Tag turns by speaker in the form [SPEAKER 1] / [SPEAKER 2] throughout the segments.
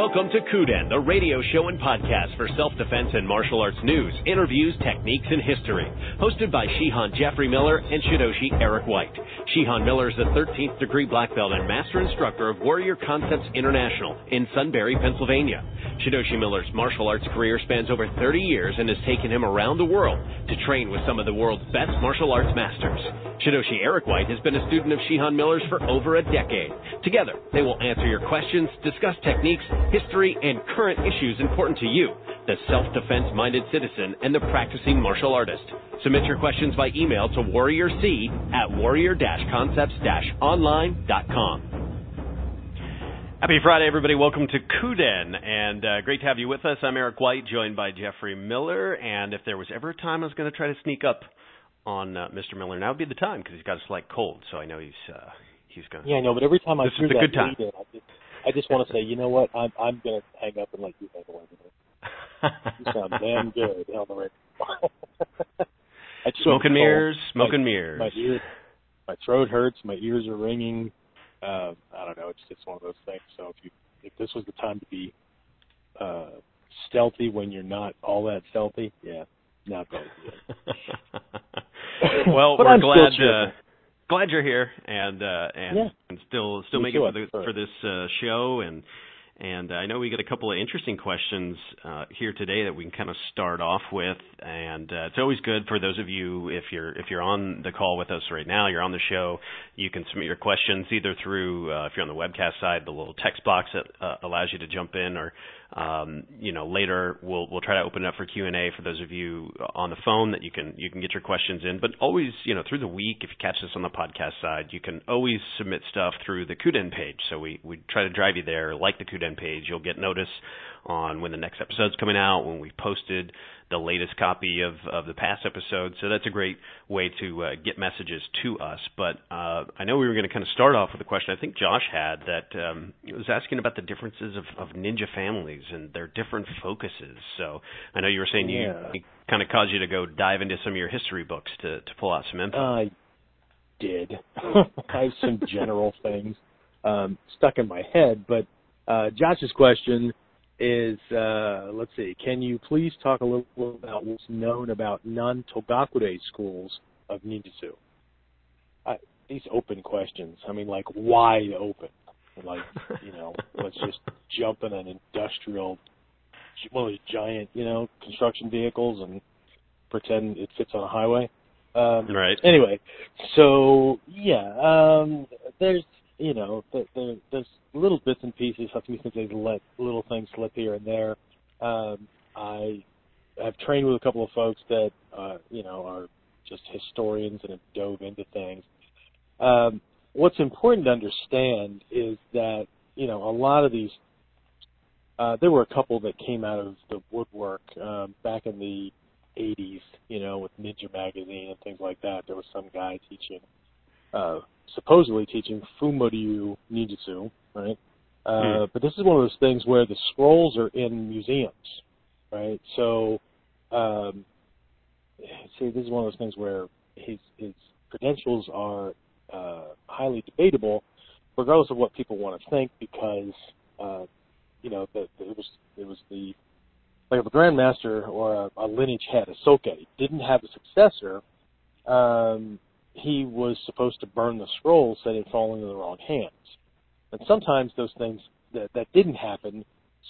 [SPEAKER 1] Welcome to Kuden, the radio show and podcast for self-defense and martial arts news, interviews, techniques, and history. Hosted by Shihan Jeffrey Miller and Shidoshi Eric White. Shihan Miller is a 13th degree black belt and master instructor of Warrior Concepts International in Sunbury, Pennsylvania. Shidoshi Miller's martial arts career spans over 30 years and has taken him around the world to train with some of the world's best martial arts masters. Shidoshi Eric White has been a student of Shihan Miller's for over a decade. Together, they will answer your questions, discuss techniques, history, and current issues important to you, the self-defense minded citizen and the practicing martial artist. Submit your questions by email to warriorc at warrior-concepts-online.com. Happy Friday, everybody. Welcome to Kuden, and uh, great to have you with us. I'm Eric White, joined by Jeffrey Miller, and if there was ever a time I was going to try to sneak up on uh, Mr. Miller, now would be the time because he's got a slight cold, so I know he's uh, he's going.
[SPEAKER 2] Yeah, I know, but every time I
[SPEAKER 1] this
[SPEAKER 2] hear
[SPEAKER 1] is a
[SPEAKER 2] that
[SPEAKER 1] good time.
[SPEAKER 2] in, I just, I just want to say, you know what? I'm I'm going to hang up and let you take away with it. You sound damn good on the radio.
[SPEAKER 1] Smoke and mirrors, smoke
[SPEAKER 2] my,
[SPEAKER 1] and mirrors.
[SPEAKER 2] My ear, my throat hurts. My ears are ringing. Uh, I don't know. It's just one of those things. So if you if this was the time to be uh, stealthy when you're not all that stealthy, yeah, not bad.
[SPEAKER 1] well, we're
[SPEAKER 2] I'm
[SPEAKER 1] glad uh, glad you're here and uh, and,
[SPEAKER 2] Yeah.
[SPEAKER 1] and still still
[SPEAKER 2] Me
[SPEAKER 1] make it
[SPEAKER 2] too,
[SPEAKER 1] for, the, for this uh, show and and I know we got a couple of interesting questions uh, here today that we can kind of start off with, and uh, it's always good for those of you if you're if you're on the call with us right now, you're on the show, you can submit your questions either through uh, if you're on the webcast side, the little text box that uh, allows you to jump in, or Um, you know later we'll we'll try to open it up for Q and A for those of you on the phone that you can you can get your questions in, but always you know through the week if you catch this on the podcast side, you can always submit stuff through the Kuden page. So we we try to drive you there, like the Kuden page. You'll get notice on when the next episode's coming out, when we posted the latest copy of, of the past episode. So that's a great way to uh, get messages to us. But uh, I know we were going to kind of start off with a question I think Josh had that um, was asking about the differences of, of ninja families and their different focuses. So I know you were saying you
[SPEAKER 2] Yeah.
[SPEAKER 1] it kind of caused you to go dive into some of your history books to, to pull out some info.
[SPEAKER 2] I did. I have some general things um, stuck in my head, but uh, Josh's question is, uh, let's see, can you please talk a little bit about what's known about non-Togakure schools of ninjutsu? I, these open questions, I mean, like wide open. Like, you know, let's just jump in an industrial, one of those giant, you know, construction vehicles and pretend it fits on a highway. Um,
[SPEAKER 1] right.
[SPEAKER 2] anyway, so yeah, um, there's you know there, there, there's little bits and pieces. Sometimes they let little things slip here and there. Um, I have trained with a couple of folks that uh, you know are just historians and have dove into things. Um, what's important to understand is that you know a lot of these. Uh, there were a couple that came out of the woodwork um, back in the 80s, you know, with Ninja Magazine and things like that. There was some guy teaching, uh, supposedly teaching Fumoryu Ninjutsu, right? Uh, But this is one of those things where the scrolls are in museums, right? So, um, see, this is one of those things where his his credentials are uh, highly debatable, regardless of what people want to think, because uh, you know, the, the, it was it was the like if a grandmaster or a, a lineage had a soke didn't have a successor, um, he was supposed to burn the scrolls that had fallen into the wrong hands. And sometimes those things that that didn't happen,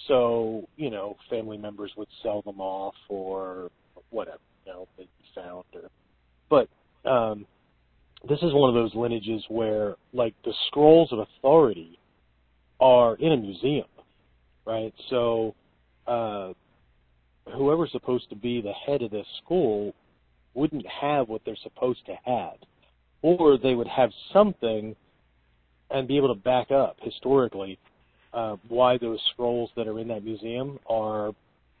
[SPEAKER 2] so you know family members would sell them off or whatever, you know, they'd be found. Or, but um, this is one of those lineages where like the scrolls of authority are in a museum, right? So. Uh, whoever's supposed to be the head of this school wouldn't have what they're supposed to have. Or they would have something and be able to back up historically uh, why those scrolls that are in that museum are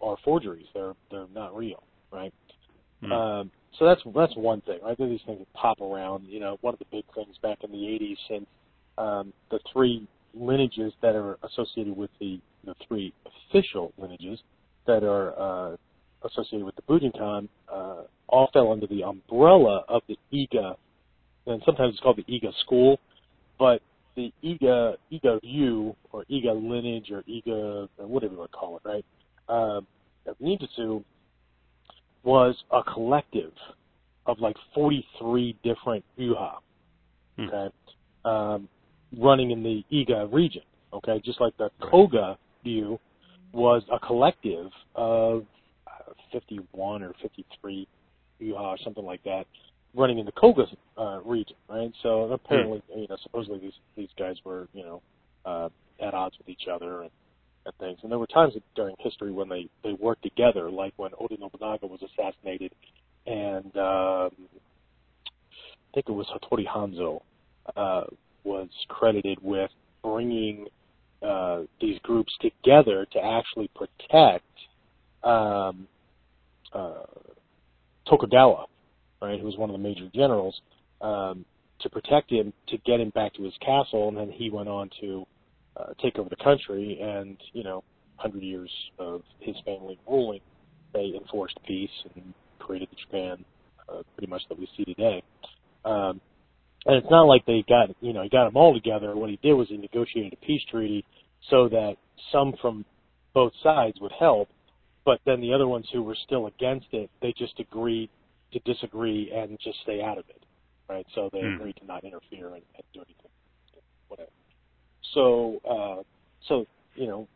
[SPEAKER 2] are forgeries. They're they're not real, right?
[SPEAKER 1] Hmm.
[SPEAKER 2] Um, so that's that's one thing, right? There these things pop around. You know, one of the big things back in the '80s, since um, the three lineages that are associated with the the three official lineages that are uh, associated with the Bujinkan uh, all fell under the umbrella of the IGA, and sometimes it's called the IGA school, but the Iga Iga Ryu or Iga lineage or Iga whatever you want to call it, right? Um, ninjutsu was a collective of like 43 different Uha,
[SPEAKER 1] Hmm.
[SPEAKER 2] okay, um, running in the Iga region, okay, just like the Koga Ryu was a collective of uh, 51 or 53 Uha or something like that, running in the Koga uh, region, right? So apparently, you know, supposedly these these guys were, you know, uh, at odds with each other and, and things. And there were times during history when they they worked together, like when Oda Nobunaga was assassinated, and um, I think it was Hattori Hanzo uh, was credited with bringing uh, these groups together to actually protect um, uh, Tokugawa, right, who was one of the major generals, um, to protect him, to get him back to his castle, and then he went on to uh, take over the country. And you know, hundred years of his family ruling, they enforced peace and created the Japan uh, pretty much that we see today. Um, and it's not like they got you know he got them all together. What he did was he negotiated a peace treaty so that some from both sides would help, but then the other ones who were still against it, they just agreed to disagree and just stay out of it, right? So they
[SPEAKER 1] Hmm.
[SPEAKER 2] agreed to not interfere and, and do anything, whatever. So, uh, so you know,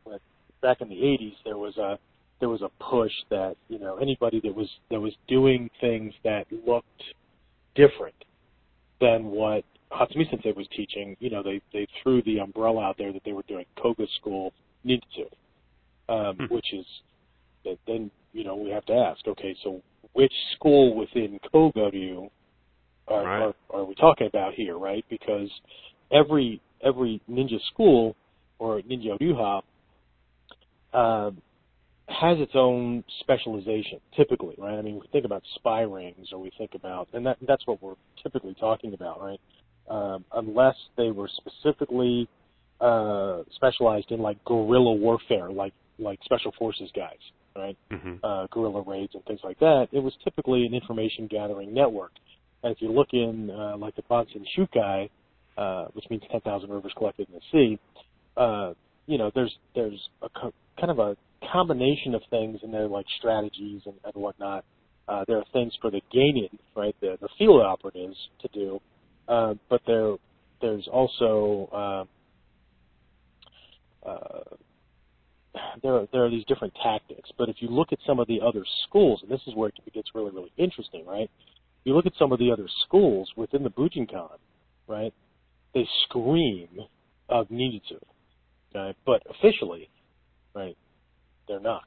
[SPEAKER 2] back in the '80s, there was a there was a push that you know anybody that was that was doing things that looked different than what Hatsumi Sensei was teaching, you know, they they threw the umbrella out there that they were doing Koga school ninjutsu, um,
[SPEAKER 1] Hmm.
[SPEAKER 2] which is that then you know we have to ask, okay, so which school within Ryu are,
[SPEAKER 1] Right.
[SPEAKER 2] are are we talking about here, right? Because every every ninja school or ninja ryuha um, has its own specialization, typically, right? I mean, we think about spy rings, or we think about, and that that's what we're typically talking about, right? Um, unless they were specifically uh, specialized in like guerrilla warfare, like like special forces guys, right?
[SPEAKER 1] Mhm.
[SPEAKER 2] uh, guerrilla raids and things like that, it was typically an information gathering network. And if you look in uh, like the Bansen Shukai, uh, which means 10,000 rivers collected in the sea, uh, you know, there's there's a co- kind of a combination of things in there like strategies and, and whatnot. Uh, there are things for the Gainin, right, the, the field operatives to do, uh, but there there's also uh, uh, there are, there are these different tactics. But if you look at some of the other schools, and this is where it gets really, really interesting, right? If you look at some of the other schools within the Bujinkan, right? They scream of ninjutsu, okay? But officially, right, they're not.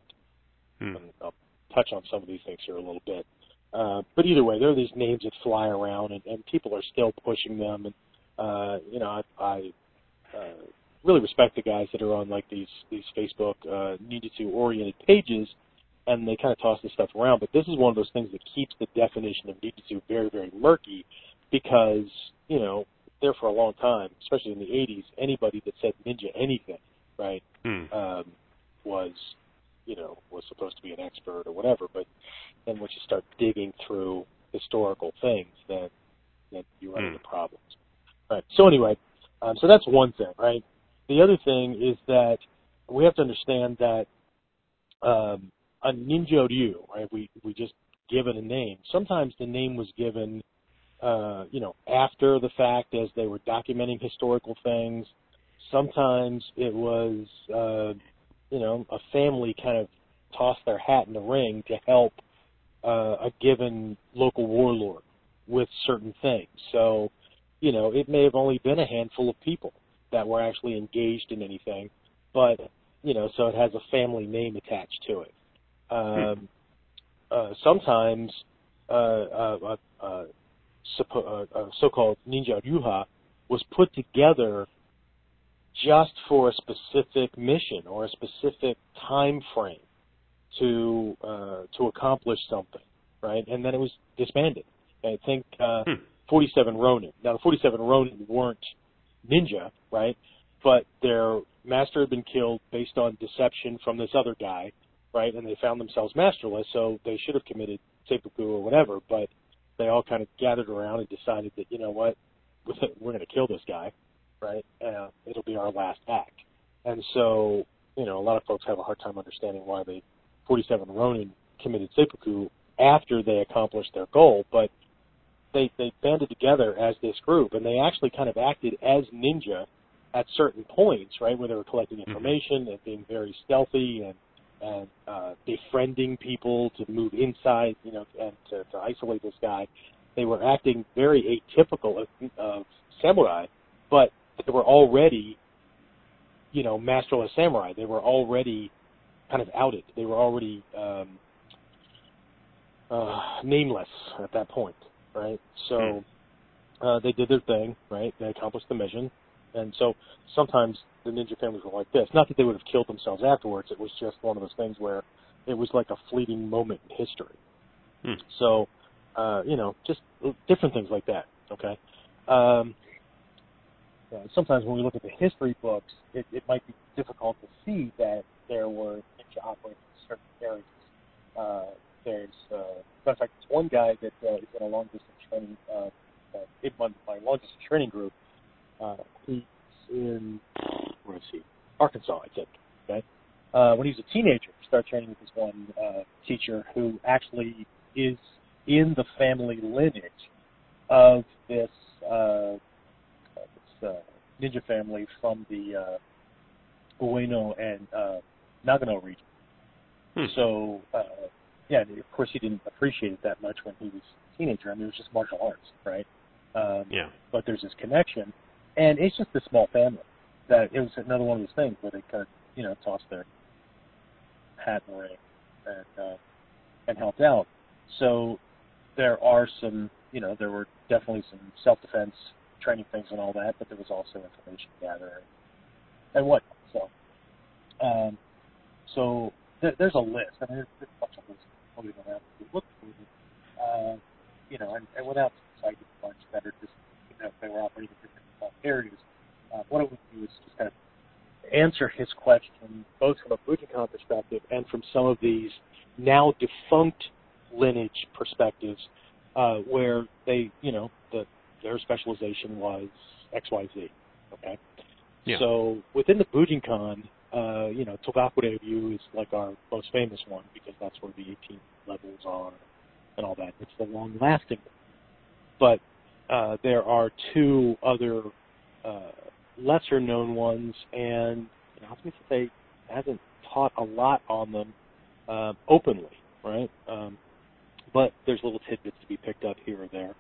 [SPEAKER 1] Hmm.
[SPEAKER 2] And I'll touch on some of these things here a little bit. Uh, but either way, there are these names that fly around, and, and people are still pushing them. And uh, you know, I, I uh, really respect the guys that are on like these these Facebook uh, ninjutsu oriented pages, and they kind of toss this stuff around. But this is one of those things that keeps the definition of ninjutsu very very murky, because you know there for a long time, especially in the 80s, anybody that said ninja anything, right,
[SPEAKER 1] Hmm.
[SPEAKER 2] um, was you know was supposed to be an expert or whatever. But then once you start digging through historical things, then then you run
[SPEAKER 1] Hmm.
[SPEAKER 2] into problems. Right. So anyway, um, so that's one thing, right? The other thing is that we have to understand that um, a ninja ryu, right? We we just give it a name. Sometimes the name was given, uh, you know, after the fact as they were documenting historical things. Sometimes it was, uh, you know, a family kind of tossed their hat in the ring to help uh, a given local warlord with certain things. So, you know, it may have only been a handful of people that were actually engaged in anything, but you know, so it has a family name attached to it. Um, uh, sometimes uh, uh, uh, uh, suppo- uh, uh, so-called ninja ryuha was put together just for a specific mission or a specific time frame to uh, to accomplish something, right? And then it was disbanded. I think uh,
[SPEAKER 1] Hmm.
[SPEAKER 2] 47 Ronin. Now, the 47 Ronin weren't ninja, right? But their master had been killed based on deception from this other guy, right? And they found themselves masterless, so they should have committed seppuku or whatever. But they all kind of gathered around and decided that you know what, we're going to kill this guy, right? Uh, it'll be our last act. And so, you know, a lot of folks have a hard time understanding why the 47 Ronin committed seppuku after they accomplished their goal, but they they banded together as this group, and they actually kind of acted as ninja at certain points, right, where they were collecting
[SPEAKER 1] Mm-hmm.
[SPEAKER 2] information and being very stealthy and and uh, befriending people to move inside, you know, and to, to isolate this guy. They were acting very atypical of, of samurai, but they were already, you know, masterless samurai. They were already kind of outed. They were already um, uh, nameless at that point, right? So uh, they did their thing, right? They accomplished the mission, and so sometimes the ninja families were like this. Not that they would have killed themselves afterwards. It was just one of those things where it was like a fleeting moment in history.
[SPEAKER 1] Hmm.
[SPEAKER 2] So, uh, you know, just different things like that. Okay. Um, yeah, sometimes when we look at the history books, it, it might be difficult to see that there were ninja operating in certain areas. Uh, there's, uh, matter of fact, there's one guy that uh, is in a long distance training, uh, uh, in my, my long distance training group. Uh, he's in, where is he? Arkansas, I think. Okay. Uh, when he was a teenager, he started training with this one uh, teacher who actually is in the family lineage of this, uh, this uh, ninja family from the uh, Ueno and uh, Nagano region.
[SPEAKER 1] Hmm.
[SPEAKER 2] So, uh, yeah, of course he didn't appreciate it that much when he was a teenager. I mean, it was just martial arts, right? Um,
[SPEAKER 1] Yeah.
[SPEAKER 2] But there's this connection, and it's just a small family. That it was another one of those things where they kind of, you know, tossed their hat in the ring and uh, and helped out. So there are some, you know, there were definitely some self-defense training things and all that, but there was also information gathering and what. So, um, so there, there's a list. I mean, there's, there's a bunch of lists floating around. If you look through them, uh, you know, and, and without citing a bunch that are just, you know, if they were operating in different areas, uh, what I would do is just kind of answer his question both from a Bujinkan perspective and from some of these now defunct lineage perspectives, uh, where they, you know, the, their specialization was X, Y, Z. Okay.
[SPEAKER 1] Yeah.
[SPEAKER 2] So within the Bujinkan, uh, you know, Togakure Ryu is like our most famous one because that's where the 18 levels are and all that. It's the long-lasting one. But uh, there are two other uh, lesser-known ones, and you know, I was to say hasn't taught a lot on them uh, openly, right? Um, but there's little tidbits to be picked up here or there.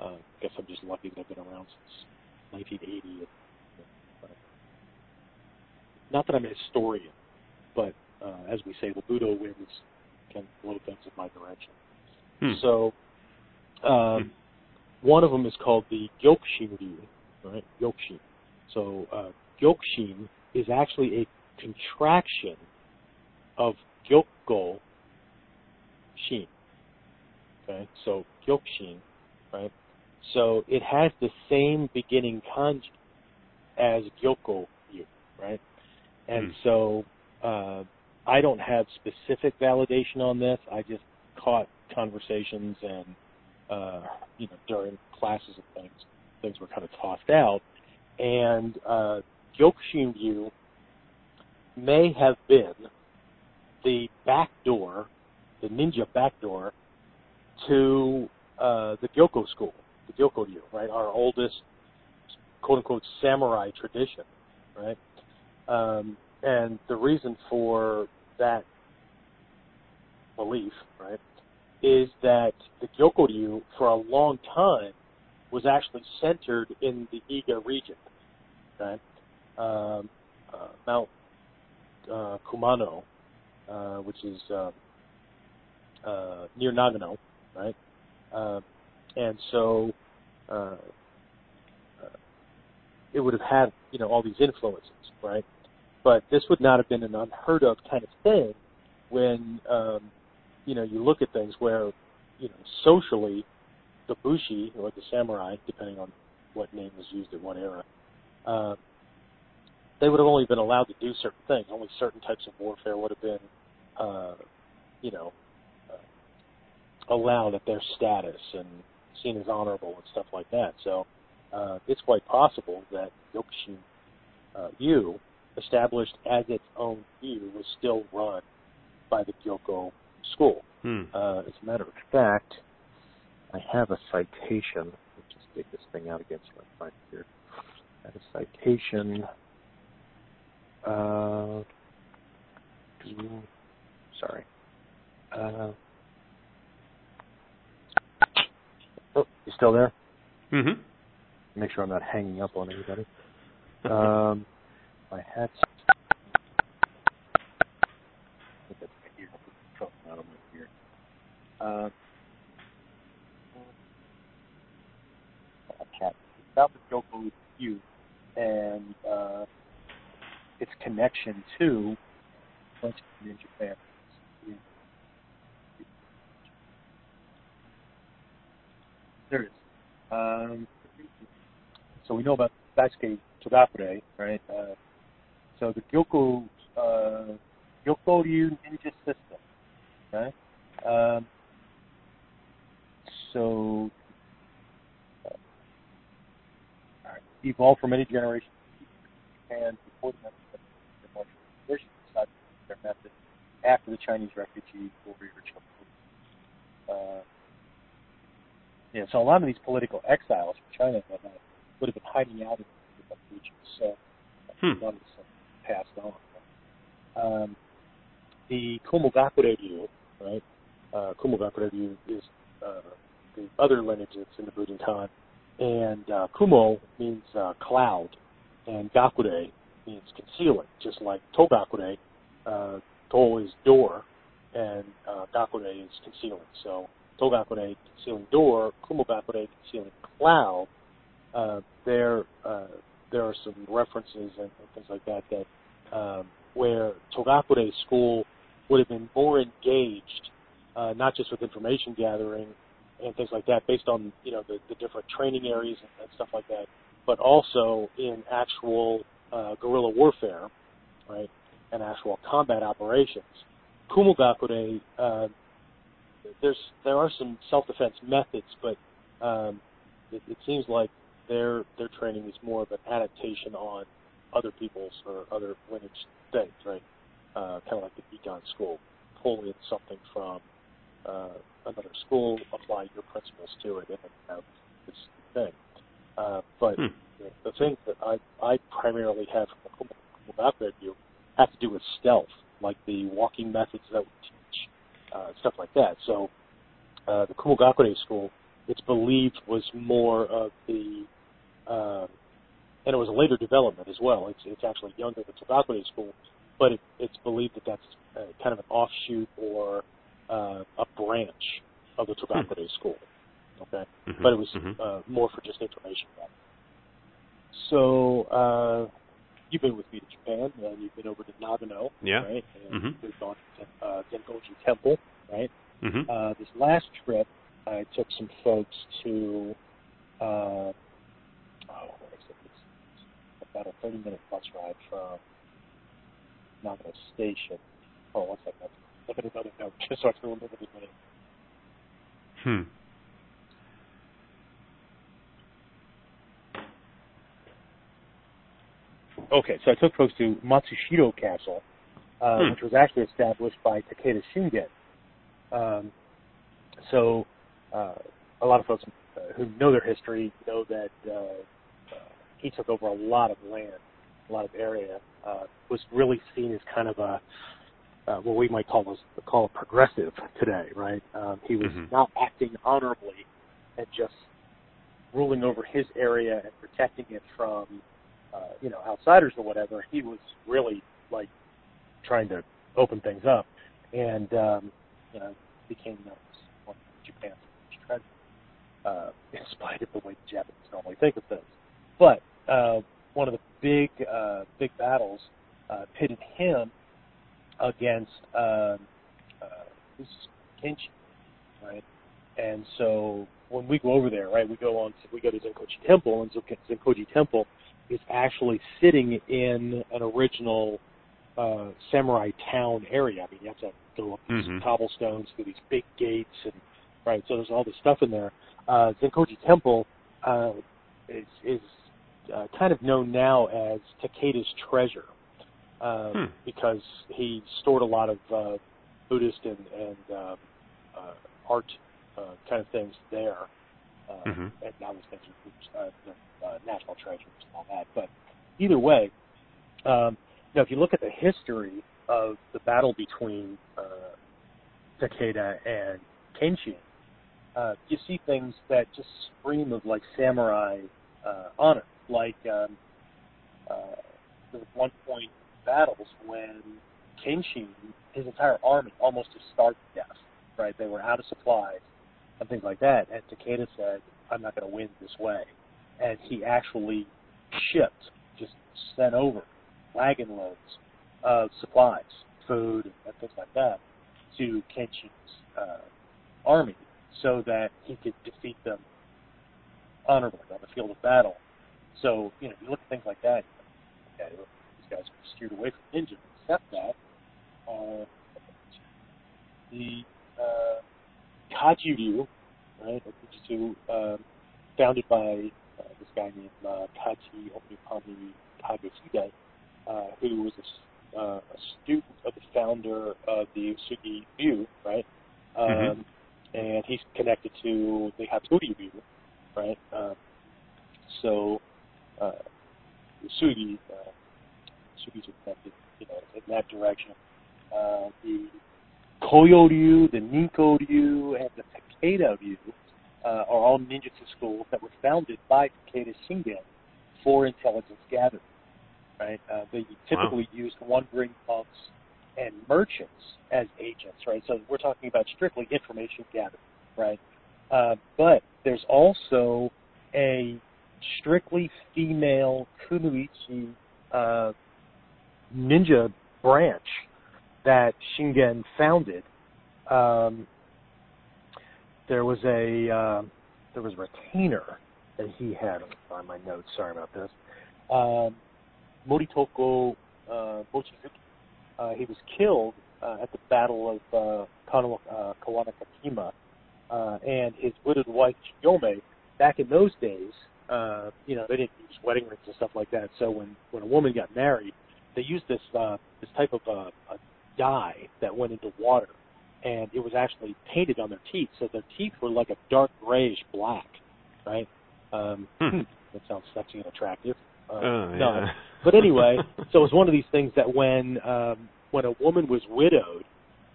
[SPEAKER 2] Uh, I guess I'm just lucky that I've been around since 1980. Not that I'm a historian, but uh, as we say, the Budo winds can blow things in my direction.
[SPEAKER 1] Hmm.
[SPEAKER 2] So, um, one of them is called the Gyokushin Ryu, right? Gyokushin. So, uh, Gyokushin is actually a contraction of Gyoko Shin. Okay, so Gyokushin, right? So it has the same beginning kanji as Gyoko Ryu, right? And
[SPEAKER 1] Hmm.
[SPEAKER 2] so uh, I don't have specific validation on this. I just caught conversations and uh, you know during classes and things, things were kind of tossed out, and uh, Gyokushin Ryu may have been the back door, the ninja back door to uh, the Gyoko school, the Gyoko Ryu, right? Our oldest quote unquote samurai tradition, right? Um, and the reason for that belief, right, is that the Gyoko Ryu for a long time was actually centered in the Iga region, right? Um, uh, Mount uh, Kumano, uh, which is uh, uh, near Nagano, right? Uh, and so uh, uh, it would have had, you know, all these influences, right? But this would not have been an unheard of kind of thing when, um, you know, you look at things where, you know, socially, the bushi or the samurai, depending on what name was used at what era, uh, they would have only been allowed to do certain things. Only certain types of warfare would have been, uh, you know, uh, allowed at their status and seen as honorable and stuff like that. So uh, it's quite possible that Gyokushin uh, Yu, established as its own Yu, was still run by the Gyoko school.
[SPEAKER 1] Hmm.
[SPEAKER 2] Uh, as a matter of fact, I have a citation. Let's just take this thing out again so I find it here. I have a citation. Uh, sorry. Uh, oh, you still there?
[SPEAKER 1] Mm-hmm.
[SPEAKER 2] Make sure I'm not hanging up on anybody. Um, I had. Think that's my ear. Uh, cat. About the Gyoko Yu and uh, its connection to French in Japan. There it is. Um, so we know about Daisuke Togakure, right? Uh, so the Gyoko uh, Gyokoryu ninja system, right? Um, so uh, evolved for many generations and before the martial tradition decided their method after the Chinese refugee warrior uh, yeah, so a lot of these political exiles from China uh, would have been hiding out in the regions, so
[SPEAKER 1] Hmm.
[SPEAKER 2] none of this passed on. Um, the Kumogakure Ryu, right? Uh, Kumogakure Ryu is uh, the other lineage that's in the Bujinkan, and uh, Kumo means uh, cloud, and Gakure means concealing, just like Togakure. Uh, to is door, and uh, Gakure is concealing. So Togakure concealing door, Kumogakure concealing cloud. Uh, there, uh, there are some references and, and things like that that um, where Togakure school would have been more engaged, uh, not just with information gathering and things like that, based on you know the, the different training areas and, and stuff like that, but also in actual uh, guerrilla warfare, right, and actual combat operations. Kumogakure, uh, there's there are some self-defense methods, but um, it, it seems like their their training is more of an adaptation on other people's or other lineage things, right? Uh, kind of like the Econ school, pulling in something from uh, another school, apply your principles to it, and then have this thing. Uh, but
[SPEAKER 1] Hmm.
[SPEAKER 2] the, the things that I I primarily have from the Kumogakure view have to do with stealth, like the walking methods that we teach, uh, stuff like that. So uh, the Kumogakure school, it's believed was more of the, uh, and it was a later development as well. It's it's actually younger than Togakure school, but it, it's believed that that's uh, kind of an offshoot or uh, a branch of the Togakure school. Okay,
[SPEAKER 1] Mhm.
[SPEAKER 2] but it was
[SPEAKER 1] Mhm.
[SPEAKER 2] uh, more for just information. So uh, you've been with me to Japan, and you've been over to Nagano,
[SPEAKER 1] Yeah.
[SPEAKER 2] right? And
[SPEAKER 1] Mhm.
[SPEAKER 2] we've gone to uh, Temple, right?
[SPEAKER 1] Mhm.
[SPEAKER 2] Uh, this last trip, I took some folks to, uh, oh, what is it? It's about a 30 minute bus ride from Nagano Station. Oh, one second. Look at another note, just so I can remember the name.
[SPEAKER 1] Hmm.
[SPEAKER 2] Okay, so I took folks to Matsushiro Castle, uh,
[SPEAKER 1] Hmm.
[SPEAKER 2] which was actually established by Takeda Shingen. Um, so uh, a lot of folks uh, who know their history know that uh, uh, he took over a lot of land, a lot of area. Uh, was really seen as kind of a uh, what we might call was call a progressive today, right? Um, he was
[SPEAKER 1] Mhm.
[SPEAKER 2] not acting honorably and just ruling over his area and protecting it from uh, you know outsiders or whatever. He was really like trying to open things up, and um, you know became known as one of Japan's treasures, uh, in spite of the way the Japanese normally think of things. But uh, one of the big uh, big battles uh, pitted him against um, uh, Kenshi, right? And so when we go over there, right, we go on to, we go to Zenkoji Temple, and Zen- Zenkoji Temple is actually sitting in an original uh, samurai town area. I mean, you have to go up these
[SPEAKER 1] Mhm.
[SPEAKER 2] cobblestones through these big gates, and right. So there's all this stuff in there. Uh, Zenkoji Temple uh, is, is uh, kind of known now as Takeda's treasure um,
[SPEAKER 1] Hmm.
[SPEAKER 2] because he stored a lot of uh, Buddhist and, and uh, uh, art uh, kind of things there. Uh,
[SPEAKER 1] Mhm.
[SPEAKER 2] And now those things are uh, uh, national treasures and all that. But either way, um, you know, if you look at the history of the battle between uh, Takeda and Kenshin, uh, you see things that just scream of like samurai uh, honor. Like um, uh, was one point battles when Kenshin, his entire army, almost just starved to death. Right, they were out of supplies and things like that. And Takeda said, "I'm not going to win this way," and he actually shipped, just sent over wagon loads of supplies, food, and things like that to Kenshin's uh, army so that he could defeat them honorably on the field of battle. So, you know, if you look at things like that, okay, these guys are steered away from ninja, except that uh, the uh, Kajiryu, right, or Fujitsu, um, founded by uh, this guy named uh, Kaji Omipami Kagehide, uh, who was a, uh, a student of the founder of the Uesugi Ryu, right? Um,
[SPEAKER 1] Mhm.
[SPEAKER 2] And he's connected to the Hattori Ryu, right? Um, so, uh, Uesugi, uh, Uesugis are connected, you know, in that direction. Uh, the Koyo Ryu, the Ninko Ryu, and the Takeda Ryu uh, are all ninjutsu schools that were founded by Takeda Shingen for intelligence gathering. Right? Uh, they typically used one-ring monks and merchants as agents. Right? So we're talking about strictly information gathering. Right? Uh, but there's also a strictly female kunoichi uh, ninja branch that Shingen founded. Um, there was a uh, there was a retainer that he had on my notes. Sorry about this. Um, Moritoko uh, Mochizuki. Uh, he was killed uh, at the Battle of uh, Kano, uh, Kawanakajima, uh, and his widowed wife Chiyome. Back in those days, uh, you know, they didn't use wedding rings and stuff like that. So when when a woman got married, they used this uh, this type of uh, a dye that went into water, and it was actually painted on their teeth, so their teeth were like a dark grayish black, right? Um,
[SPEAKER 1] Hmm.
[SPEAKER 2] That sounds sexy and attractive. Uh,
[SPEAKER 1] Oh,
[SPEAKER 2] no.
[SPEAKER 1] yeah.
[SPEAKER 2] But anyway, so it was one of these things that when um, when a woman was widowed,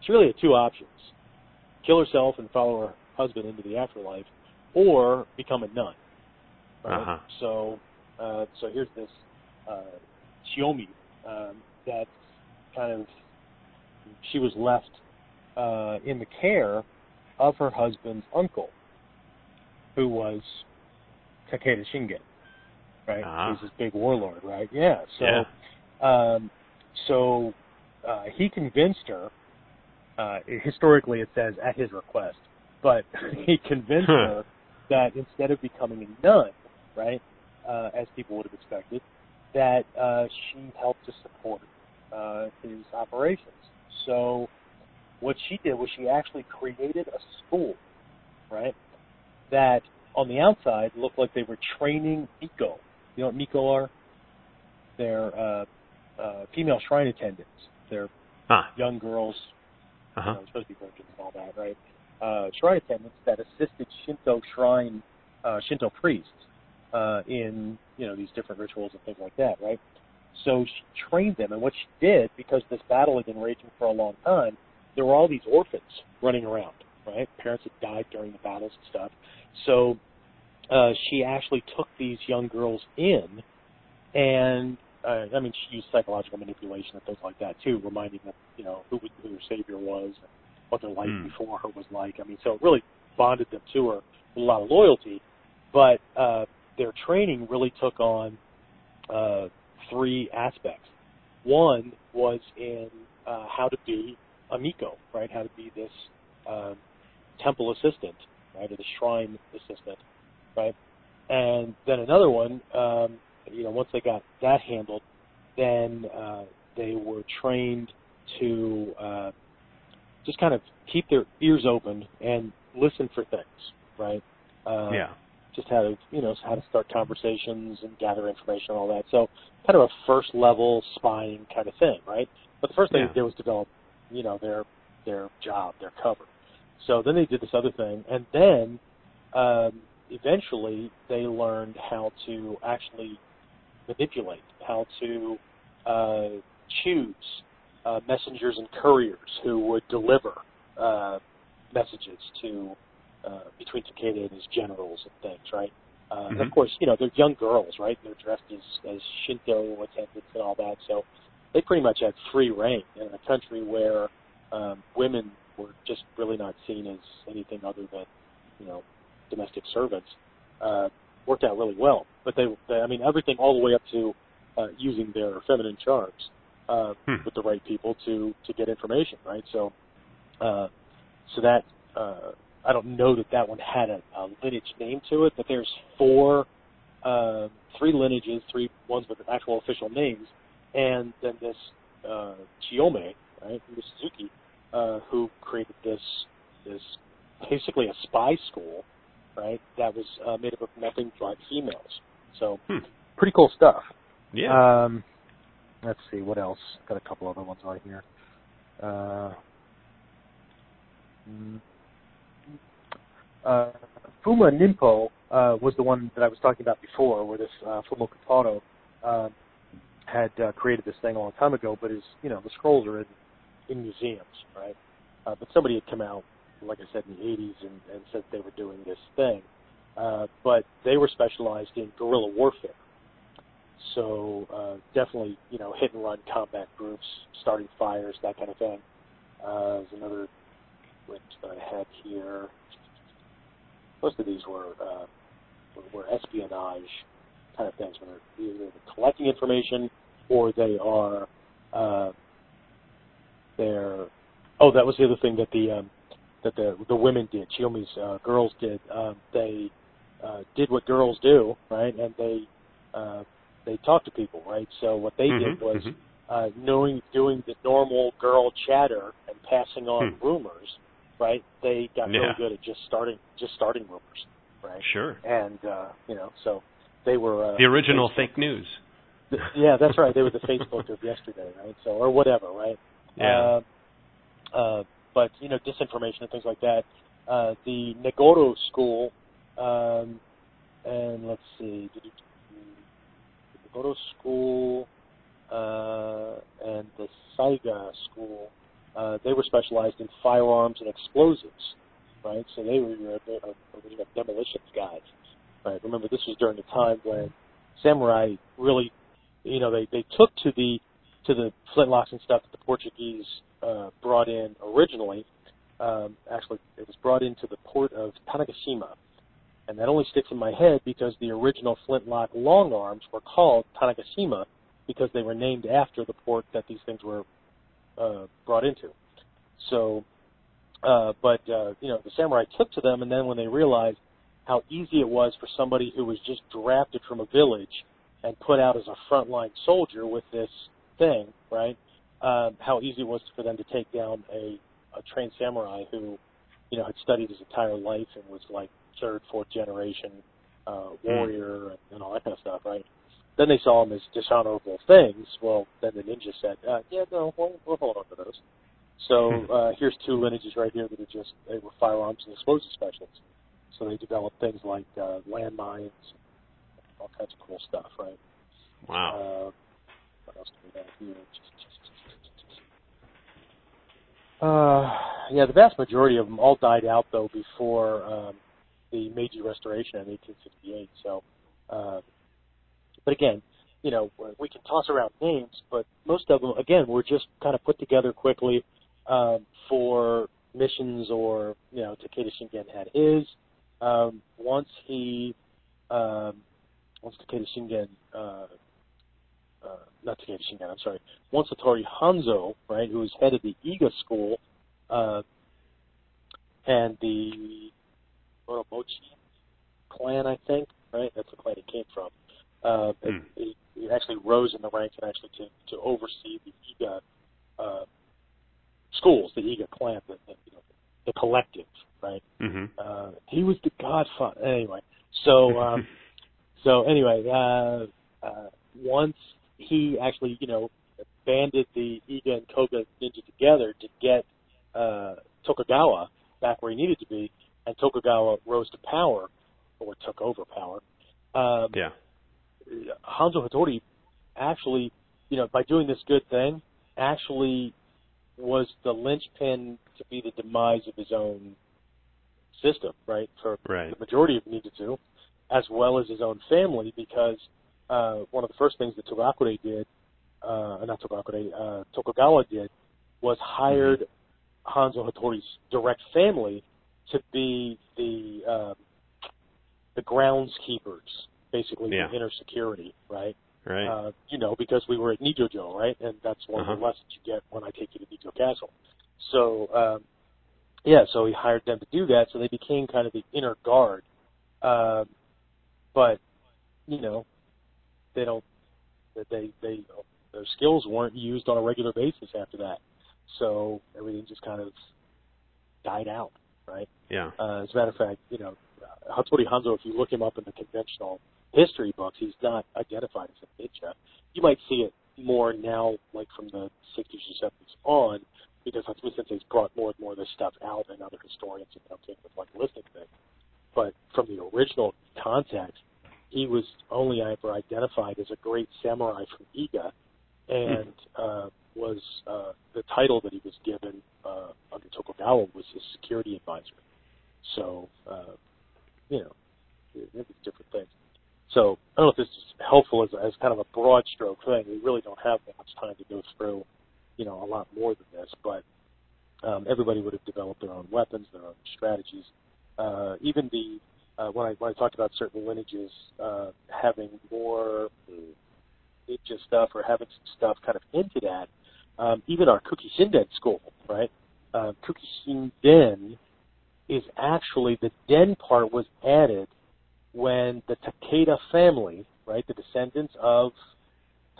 [SPEAKER 2] she really had two options: kill herself and follow her husband into the afterlife, or become a nun. Right?
[SPEAKER 1] Uh-huh.
[SPEAKER 2] So, uh, so here's this uh, Shiomi um, that kind of she was left uh, in the care of her husband's uncle, who was Takeda Shingen, right?
[SPEAKER 1] Ah.
[SPEAKER 2] He's this big warlord, right? Yeah. So,
[SPEAKER 1] Yeah.
[SPEAKER 2] um, so uh, he convinced her. Uh, historically, it says at his request, but he convinced
[SPEAKER 1] Huh.
[SPEAKER 2] her that instead of becoming a nun, right, uh, as people would have expected, that uh, she helped to support uh, his operations. So, what she did was she actually created a school, right, that on the outside looked like they were training Miko. You know what Miko are? They're uh, uh, female shrine attendants. They're
[SPEAKER 1] Ah.
[SPEAKER 2] young girls, you
[SPEAKER 1] Uh-huh.
[SPEAKER 2] know, supposed to be virgins and all that, right? Uh, shrine attendants that assisted Shinto shrine, uh, Shinto priests uh, in you know these different rituals and things like that, right? So she trained them, and what she did, because this battle had been raging for a long time, there were all these orphans running around, right? Parents had died during the battles and stuff. So uh, she actually took these young girls in, and uh, I mean, she used psychological manipulation and things like that too, reminding them, you know, who, who their savior was and what their life
[SPEAKER 1] Hmm.
[SPEAKER 2] before her was like. I mean, so it really bonded them to her with a lot of loyalty. But uh, their training really took on uh, three aspects. One was in uh, how to be a Miko, right? How to be this um, temple assistant, right, or the shrine assistant, right? And then another one, um, you know, once they got that handled, then uh, they were trained to uh, just kind of keep their ears open and listen for things, right? Uh,
[SPEAKER 1] yeah.
[SPEAKER 2] Just how to you know how to start conversations and gather information and all that. So kind of a first level spying kind of thing, right? But the first thing
[SPEAKER 1] Yeah.
[SPEAKER 2] they did was develop you know their their job, their cover. So then they did this other thing, and then um, eventually they learned how to actually manipulate, how to uh, choose uh, messengers and couriers who would deliver uh, messages to uh, between Takeda and his generals and things, right? Uh, And of
[SPEAKER 1] Mhm.
[SPEAKER 2] course, you know they're young girls, right? They're dressed as, as Shinto attendants and all that, so they pretty much had free reign in a country where um, women were just really not seen as anything other than, you know, domestic servants. Uh, worked out really well, but they, they, I mean, everything all the way up to uh, using their feminine charms uh,
[SPEAKER 1] Hmm.
[SPEAKER 2] with the right people to to get information, right? So, uh, so that uh, I don't know that that one had a, a lineage name to it, but there's four, uh, three lineages, three ones with actual official names, and then this uh, Chiyome, right, Ms. Suzuki, uh, who created this this basically a spy school, right, that was uh, made up of nothing but females. So
[SPEAKER 1] Hmm.
[SPEAKER 2] pretty cool stuff.
[SPEAKER 1] Yeah.
[SPEAKER 2] Um, let's see what else. Got a couple other ones on here. Uh, mm, uh, Fuma Nimpo uh, was the one that I was talking about before, where this uh, Fuma Kotaro uh, had uh, created this thing a long time ago. But his, you know, the scrolls are in in museums, right? Uh, but somebody had come out, like I said, in the 80s and, and said they were doing this thing. Uh, but they were specialized in guerrilla warfare. So uh, definitely, you know, hit and run combat groups, starting fires, that kind of thing. Uh, there's another that I had here. Most of these were uh, were, were espionage kind of things, where they're either collecting information or they are uh, they're. Oh, that was the other thing that the um, that the the women did. Chiyome's uh, girls did. Um, they uh, did what girls do, right? And they uh, they talked to people, right? So what they did
[SPEAKER 1] Mhm,
[SPEAKER 2] was
[SPEAKER 1] mhm.
[SPEAKER 2] uh, knowing doing the normal girl chatter and passing on
[SPEAKER 1] Hmm.
[SPEAKER 2] rumors, right? They got really good at just starting just starting rumors, right?
[SPEAKER 1] Sure.
[SPEAKER 2] And uh, you know, so they were uh,
[SPEAKER 1] The original
[SPEAKER 2] Facebook-
[SPEAKER 1] fake news.
[SPEAKER 2] Yeah, that's right. They were the Facebook of yesterday, right? So or whatever, right?
[SPEAKER 1] Yeah.
[SPEAKER 2] Uh, uh, but you know, disinformation and things like that. Uh, the Negoro School, um, and let's see, the Negoro School uh, and the Saiga School, uh, they were specialized in firearms and explosives, right? So they were your uh, original demolitions guys, right? Remember, this was during the time when samurai really, you know, they they took to the to the flintlocks and stuff that the Portuguese uh, brought in originally. Um, actually, it was brought into the port of Tanegashima, and that only sticks in my head because the original flintlock long arms were called Tanegashima because they were named after the port that these things were uh, brought into. So, uh, but uh, you know, the samurai took to them, and then when they realized how easy it was for somebody who was just drafted from a village and put out as a frontline soldier with this thing, right? Um, how easy it was for them to take down a, a trained samurai who, you know, had studied his entire life and was like third, fourth generation uh, warrior and, and all that kind of stuff, right? Then they saw them as dishonorable things. Well, then the ninja said, uh, "Yeah, no, we'll, we'll hold on to those." So uh, here's two lineages right here that are just they were firearms and explosive specialists. So they developed things like uh, landmines, all kinds of cool stuff, right?
[SPEAKER 1] Wow.
[SPEAKER 2] Uh, what else do we have here? Uh, yeah, the vast majority of them all died out though before um, the Meiji Restoration in 1868. So, uh, but again, you know, we can toss around names, but most of them, again, were just kind of put together quickly um, for missions or you know, Takeda Shingen had his. Um, once he, um, once Takeda Shingen, uh, uh, not Takeda Shingen, I'm sorry, once Hattori Hanzo, right, who was head of the Iga school, uh, and the Oromochi clan, I think, right? That's the clan he came from. Uh, he, he actually rose in the ranks and actually to, to oversee the Iga uh, schools, the Iga clan, the, the, you know, the collective, right?
[SPEAKER 1] hmm
[SPEAKER 2] Uh, he was the godfather. Anyway, so um, so anyway, uh, uh, once he actually, you know, banded the Iga and Koga ninja together to get uh, Tokugawa back where he needed to be, and Tokugawa rose to power or took over power. Um,
[SPEAKER 1] yeah.
[SPEAKER 2] Hanzo Hattori actually, you know, by doing this good thing, actually was the linchpin to be the demise of his own system, right? For
[SPEAKER 1] right.
[SPEAKER 2] the majority of Ninjutsu, as well as his own family, because uh, one of the first things that Togakure did, uh, not Togakure, uh, Tokugawa did, was hired mm-hmm. Hanzo Hattori's direct family to be the uh, the groundskeepers, basically
[SPEAKER 1] yeah.
[SPEAKER 2] the inner security, right?
[SPEAKER 1] Right.
[SPEAKER 2] Uh, you know, because we were at Nijojo, right? And that's one
[SPEAKER 1] uh-huh.
[SPEAKER 2] of the lessons you get when I take you to Nijo Castle. So, um, yeah, so he hired them to do that, so they became kind of the inner guard. Um, but, you know, they don't, they, they, their skills weren't used on a regular basis after that. So everything just kind of died out, right?
[SPEAKER 1] Yeah.
[SPEAKER 2] Uh, as a matter of fact, you know, Hattori Hanzo, if you look him up in the conventional history books, he's not identified as a ninja. You might see it more now, like from the 60s or 70s on, because Hatsumi Sensei's brought more and more of this stuff out, and other historians have come in with like listing things. But from the original context, he was only ever identified as a great samurai from Iga, and uh, was uh, the title that he was given uh, under Tokugawa was his security advisor. So, uh, you know, it, it was different things. So I don't know if this is helpful as, as kind of a broad stroke thing. We really don't have that much time to go through, you know, a lot more than this. But um, everybody would have developed their own weapons, their own strategies. Uh, even the uh, when I when I talked about certain lineages uh, having more ninja stuff or having some stuff kind of into that, um, even our Kuki Shinden school, right? Uh, Kuki Shinden is actually the den part was added when the Takeda family, right, the descendants of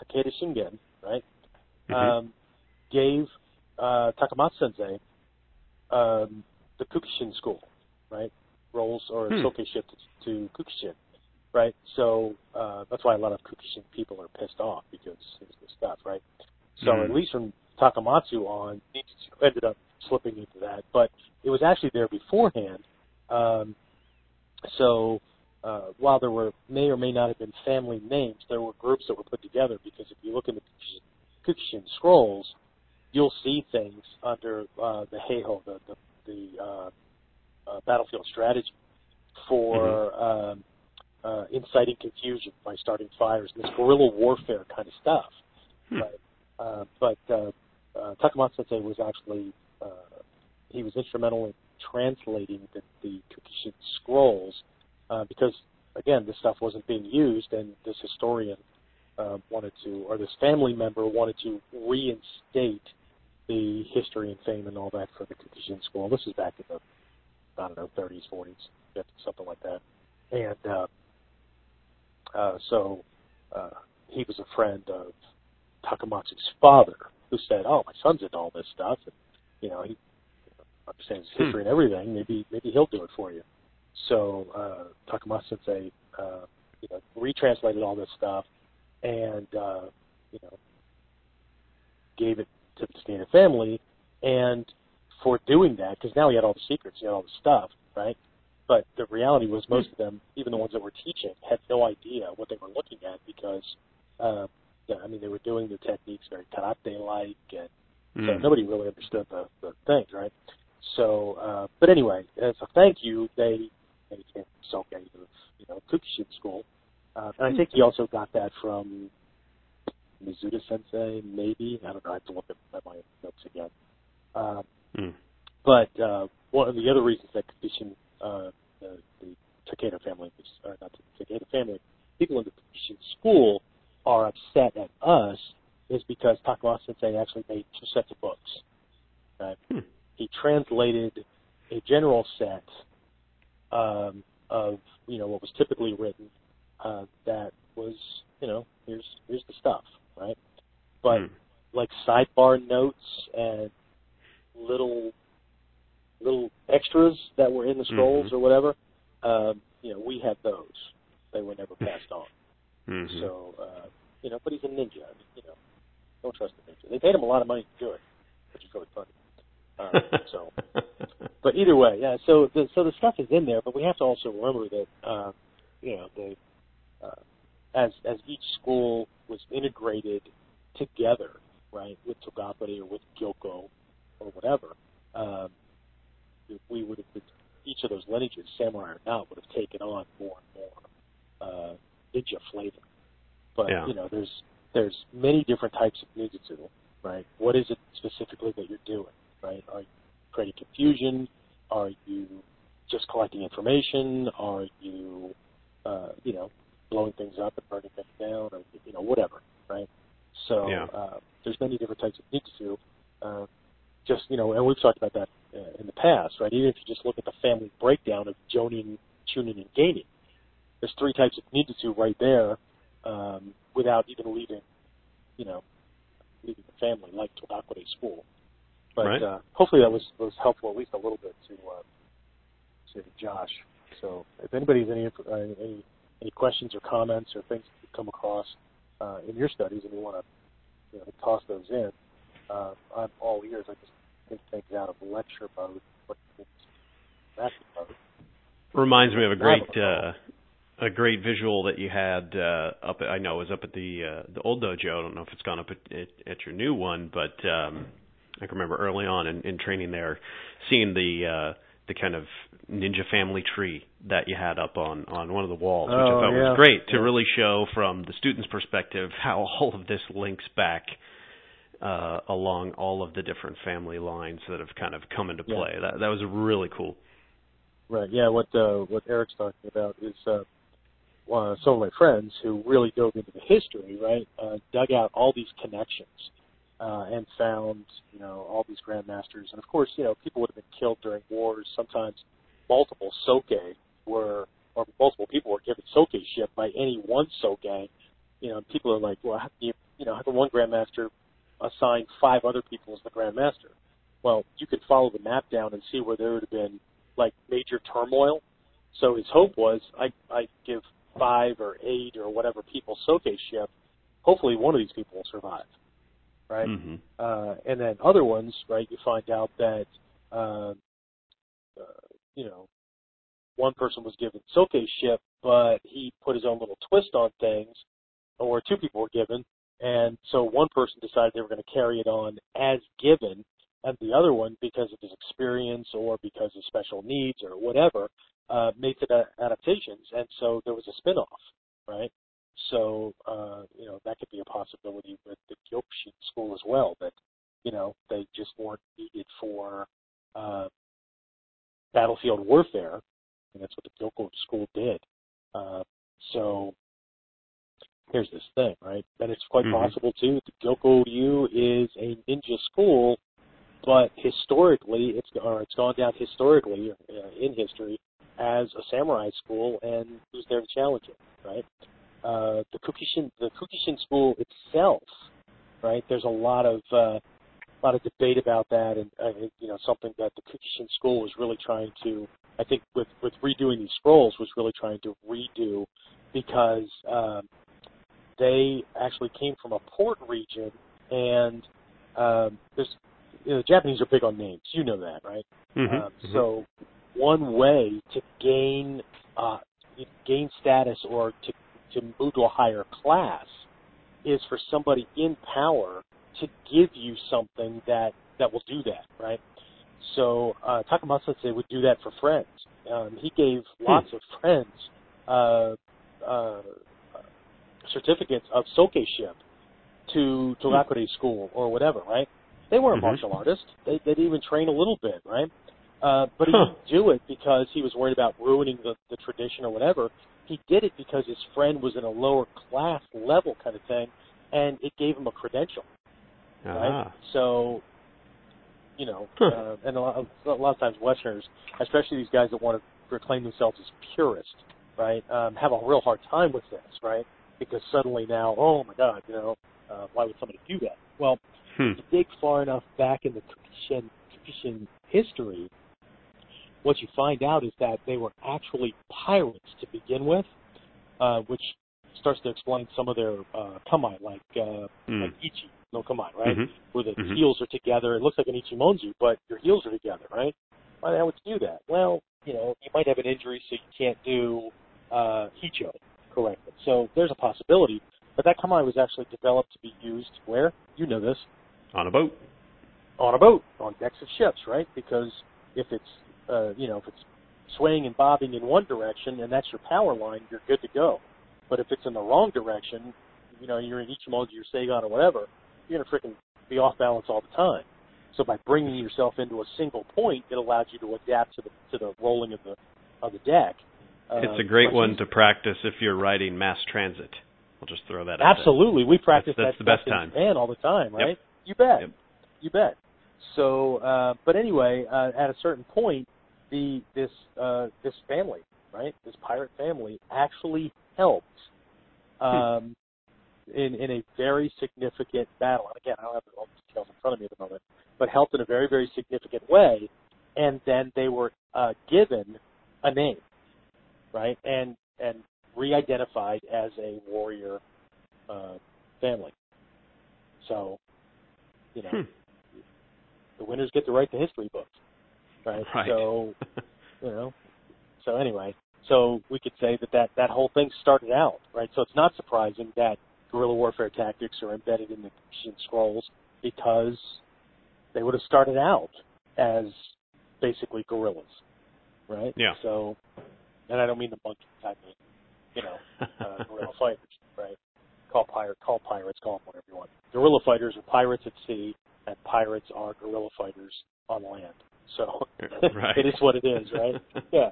[SPEAKER 2] Takeda Shingen, right,
[SPEAKER 1] mm-hmm.
[SPEAKER 2] um, gave uh, Takamatsu Sensei um, the Kukishin school, right, roles or hmm. soke shift to, Kukishin, right. So uh, that's why a lot of Kukishin people are pissed off because it's the stuff, right. So mm. at least from Takamatsu on, Ninjutsu ended up slipping into that, but it was actually there beforehand. Um, so uh, while there were may or may not have been family names, there were groups that were put together because if you look in the Kukishin scrolls, you'll see things under uh, the Heiho, the the, the uh, uh, battlefield strategy for mm-hmm. um, uh, inciting confusion by starting fires, and this guerrilla warfare kind of stuff. Hmm. Right? Uh, but uh, uh, Takamatsu Sensei was actually uh, he was instrumental in translating the, the Kukishin scrolls uh, because again, this stuff wasn't being used, and this historian uh, wanted to, or this family member wanted to reinstate the history and fame and all that for the Kukishin school. This is back in the I don't know 30s, 40s, 50s, something like that, and uh, uh, so uh, he was a friend of Takamatsu's father, who said, "Oh, my son's into all this stuff, and you know he understands history hmm. and everything. Maybe maybe he'll do it for you." So uh, Takamatsu Sensei, uh, you know, retranslated all this stuff and uh, you know gave it to the standard family. And for doing that, because now he had all the secrets, he had all the stuff, right? But the reality was most of them, even the ones that were teaching, had no idea what they were looking at because, uh, yeah, I mean, they were doing the techniques very karate-like, and mm. so nobody really understood the, the things, right? So, uh, but anyway, as a thank you, they he came from Soke, you know, Kukishin school. Uh, and I think he also got that from Mizuta Sensei, maybe. I don't know. I have to look at, at my notes again. Um, mm. But uh, one of the other reasons that Kukishin, uh, the, the Takeda family, or not the Takeda family, people in the Kukishin school are upset at us is because Takamatsu Sensei actually made two sets of books. Right? Hmm. He translated a general set um, of you know what was typically written uh, that was you know here's here's the stuff right but mm. like sidebar notes and little little extras that were in the scrolls
[SPEAKER 1] mm-hmm.
[SPEAKER 2] or whatever um, you know we had those they were never passed on.
[SPEAKER 1] Mm-hmm.
[SPEAKER 2] So, uh, you know, but he's a ninja. I mean, you know, don't trust the ninja. They paid him a lot of money to do it, which is really funny. Uh, so, but either way, yeah. So the so the stuff is in there, but we have to also remember that uh, you know the uh, as as each school was integrated together, right, with Togakure or with Gyoko or whatever, um, we would have been, each of those lineages, samurai or not, would have taken on more and more uh, ninja flavor. But
[SPEAKER 1] Yeah.
[SPEAKER 2] you know, there's there's many different types of ninjutsu, right? What is it specifically that you're doing, right? Are you creating confusion? Are you just collecting information? Are you, uh, you know, blowing things up and burning things down, or you know, whatever, right? So
[SPEAKER 1] Yeah.
[SPEAKER 2] uh, there's many different types of ninjutsu. Uh, just you know, and we've talked about that uh, in the past, right? Even if you just look at the family breakdown of Jonin, Chunin, and Geinin, there's three types of ninjutsu right there, um, without even leaving, you know, leaving the family like Togakure school. But
[SPEAKER 1] Right.
[SPEAKER 2] uh, hopefully that was was helpful at least a little bit to uh, to Josh. So if anybody has any uh, any any questions or comments or things that you come across uh, in your studies and you want to you know toss those in, uh, I'm all ears. I just think things out of lecture mode, mode.
[SPEAKER 1] Reminds me of a great uh a great visual that you had uh up at, I know it was up at the uh the old dojo. I don't know if it's gone up at at, at your new one, but um I can remember early on in, in training there seeing the uh the kind of ninja family tree that you had up on on one of the walls, which I
[SPEAKER 2] Oh,
[SPEAKER 1] thought
[SPEAKER 2] yeah.
[SPEAKER 1] was great to
[SPEAKER 2] Yeah.
[SPEAKER 1] really show from the student's perspective how all of this links back uh along all of the different family lines that have kind of come into
[SPEAKER 2] Yeah.
[SPEAKER 1] play. That that was really cool.
[SPEAKER 2] Right. Yeah. What uh, what Eric's talking about is uh, uh, some of my friends who really dove into the history, right? Uh, dug out all these connections uh, and found, you know, all these grandmasters. And of course, you know, people would have been killed during wars. Sometimes multiple soke were, or multiple people were given soke ship by any one soke. You know, people are like, well, how can you, you know, how can one grandmaster assign five other people as the grandmaster? Well, you could follow the map down and see where there would have been like major turmoil. So his hope was, I I give five or eight or whatever people soke ship. Hopefully, one of these people will survive, right?
[SPEAKER 1] Mhm.
[SPEAKER 2] Uh, and then other ones, right? You find out that, uh, uh, you know, one person was given soke ship, but he put his own little twist on things, or two people were given, and so one person decided they were going to carry it on as given, and the other one, because of his experience or because of special needs or whatever, uh, made the adaptations, and so there was a spin-off, right? So, uh, you know, that could be a possibility with the Gyokushin school as well, that, you know, they just weren't needed for uh, battlefield warfare, and that's what the Gyoko school did. Uh, so, here's this thing, right? That it's quite
[SPEAKER 1] Mhm.
[SPEAKER 2] possible, too, that the Gyoko Ryu is a ninja school, but historically, it's or it's gone down historically uh, in history as a samurai school, and who's there to challenge it, right? Uh, the Kukishin, the Kukishin school itself, right? There's a lot of uh, a lot of debate about that, and uh, you know something that the Kukishin school was really trying to, I think, with with redoing these scrolls, was really trying to redo because um, they actually came from a port region, and um, there's you know, the Japanese are big on names. You know that, right?
[SPEAKER 1] Mhm.
[SPEAKER 2] Um,
[SPEAKER 1] Mhm.
[SPEAKER 2] so one way to gain uh, gain status or to to move to a higher class is for somebody in power to give you something that that will do that, right? So uh, Takamatsu Sensei would do that for friends. Um, he gave lots of friends uh, uh, certificates of soke ship to Togakure school or whatever, right? They weren't
[SPEAKER 1] Mhm.
[SPEAKER 2] martial artists. They they didn't even train a little bit, right? Uh, but he
[SPEAKER 1] Huh.
[SPEAKER 2] didn't do it because he was worried about ruining the, the tradition or whatever. He did it because his friend was in a lower class level kind of thing, and it gave him a credential, right?
[SPEAKER 1] Ah.
[SPEAKER 2] So, you know,
[SPEAKER 1] Huh.
[SPEAKER 2] uh, and a lot, of, a lot of times Westerners, especially these guys that want to proclaim themselves as purists, right, um, have a real hard time with this, right? Because suddenly now, oh my God, you know, uh, why would somebody do that? Well,
[SPEAKER 1] Hmm.
[SPEAKER 2] if you dig far enough back in the Kukishin, Kukishin history, what you find out is that they were actually pirates to begin with. uh, which starts to explain some of their uh, kamae, like uh,
[SPEAKER 1] Mm.
[SPEAKER 2] like ichi no kamae, right?
[SPEAKER 1] Mhm.
[SPEAKER 2] Where the
[SPEAKER 1] Mhm.
[SPEAKER 2] heels are together. It looks like an ichimonji, but your heels are together, right? Why the hell would you do that? Well, you know, you might have an injury, so you can't do uh, hicho correctly. So there's a possibility. But that kamae was actually developed to be used where? You know this
[SPEAKER 1] On a boat.
[SPEAKER 2] on a boat, on decks of ships, right? Because if it's, uh, you know, if it's swaying and bobbing in one direction and that's your power line, you're good to go. But if it's in the wrong direction, you know, you're in Ichimonji or Seigan or whatever, you're gonna freaking be off balance all the time. So by bringing yourself into a single point, it allows you to adapt to the to the rolling of the of the deck. Uh,
[SPEAKER 1] It's a great one to practice if you're riding mass transit. I'll just throw that out.
[SPEAKER 2] Absolutely, we practice
[SPEAKER 1] That's- that's
[SPEAKER 2] that
[SPEAKER 1] the best time.
[SPEAKER 2] Japan all the time, right?
[SPEAKER 1] Yep.
[SPEAKER 2] You bet.
[SPEAKER 1] Yep.
[SPEAKER 2] You bet. So, uh, but anyway, uh, at a certain point, the this uh, this family, right, this pirate family, actually helped um, in in a very significant battle. And again, I don't have all the details in front of me at the moment, but helped in a very very significant way. And then they were uh, given a name, right, and and re-identified as a warrior uh, family. So, you know,
[SPEAKER 1] Hmm.
[SPEAKER 2] the winners get to write the history books, right?
[SPEAKER 1] Right.
[SPEAKER 2] So, you know, so anyway, so we could say that, that that whole thing started out, right? So it's not surprising that guerrilla warfare tactics are embedded in the Shin scrolls because they would have started out as basically guerrillas, right?
[SPEAKER 1] Yeah.
[SPEAKER 2] So, and I don't mean the monkey type of, you know, uh, guerrilla fighters, right? Call pirate, call pirates, call them whatever you want. Guerrilla fighters are pirates at sea, and pirates are guerrilla fighters on land. So
[SPEAKER 1] Right.
[SPEAKER 2] it is what it is, right? Yeah.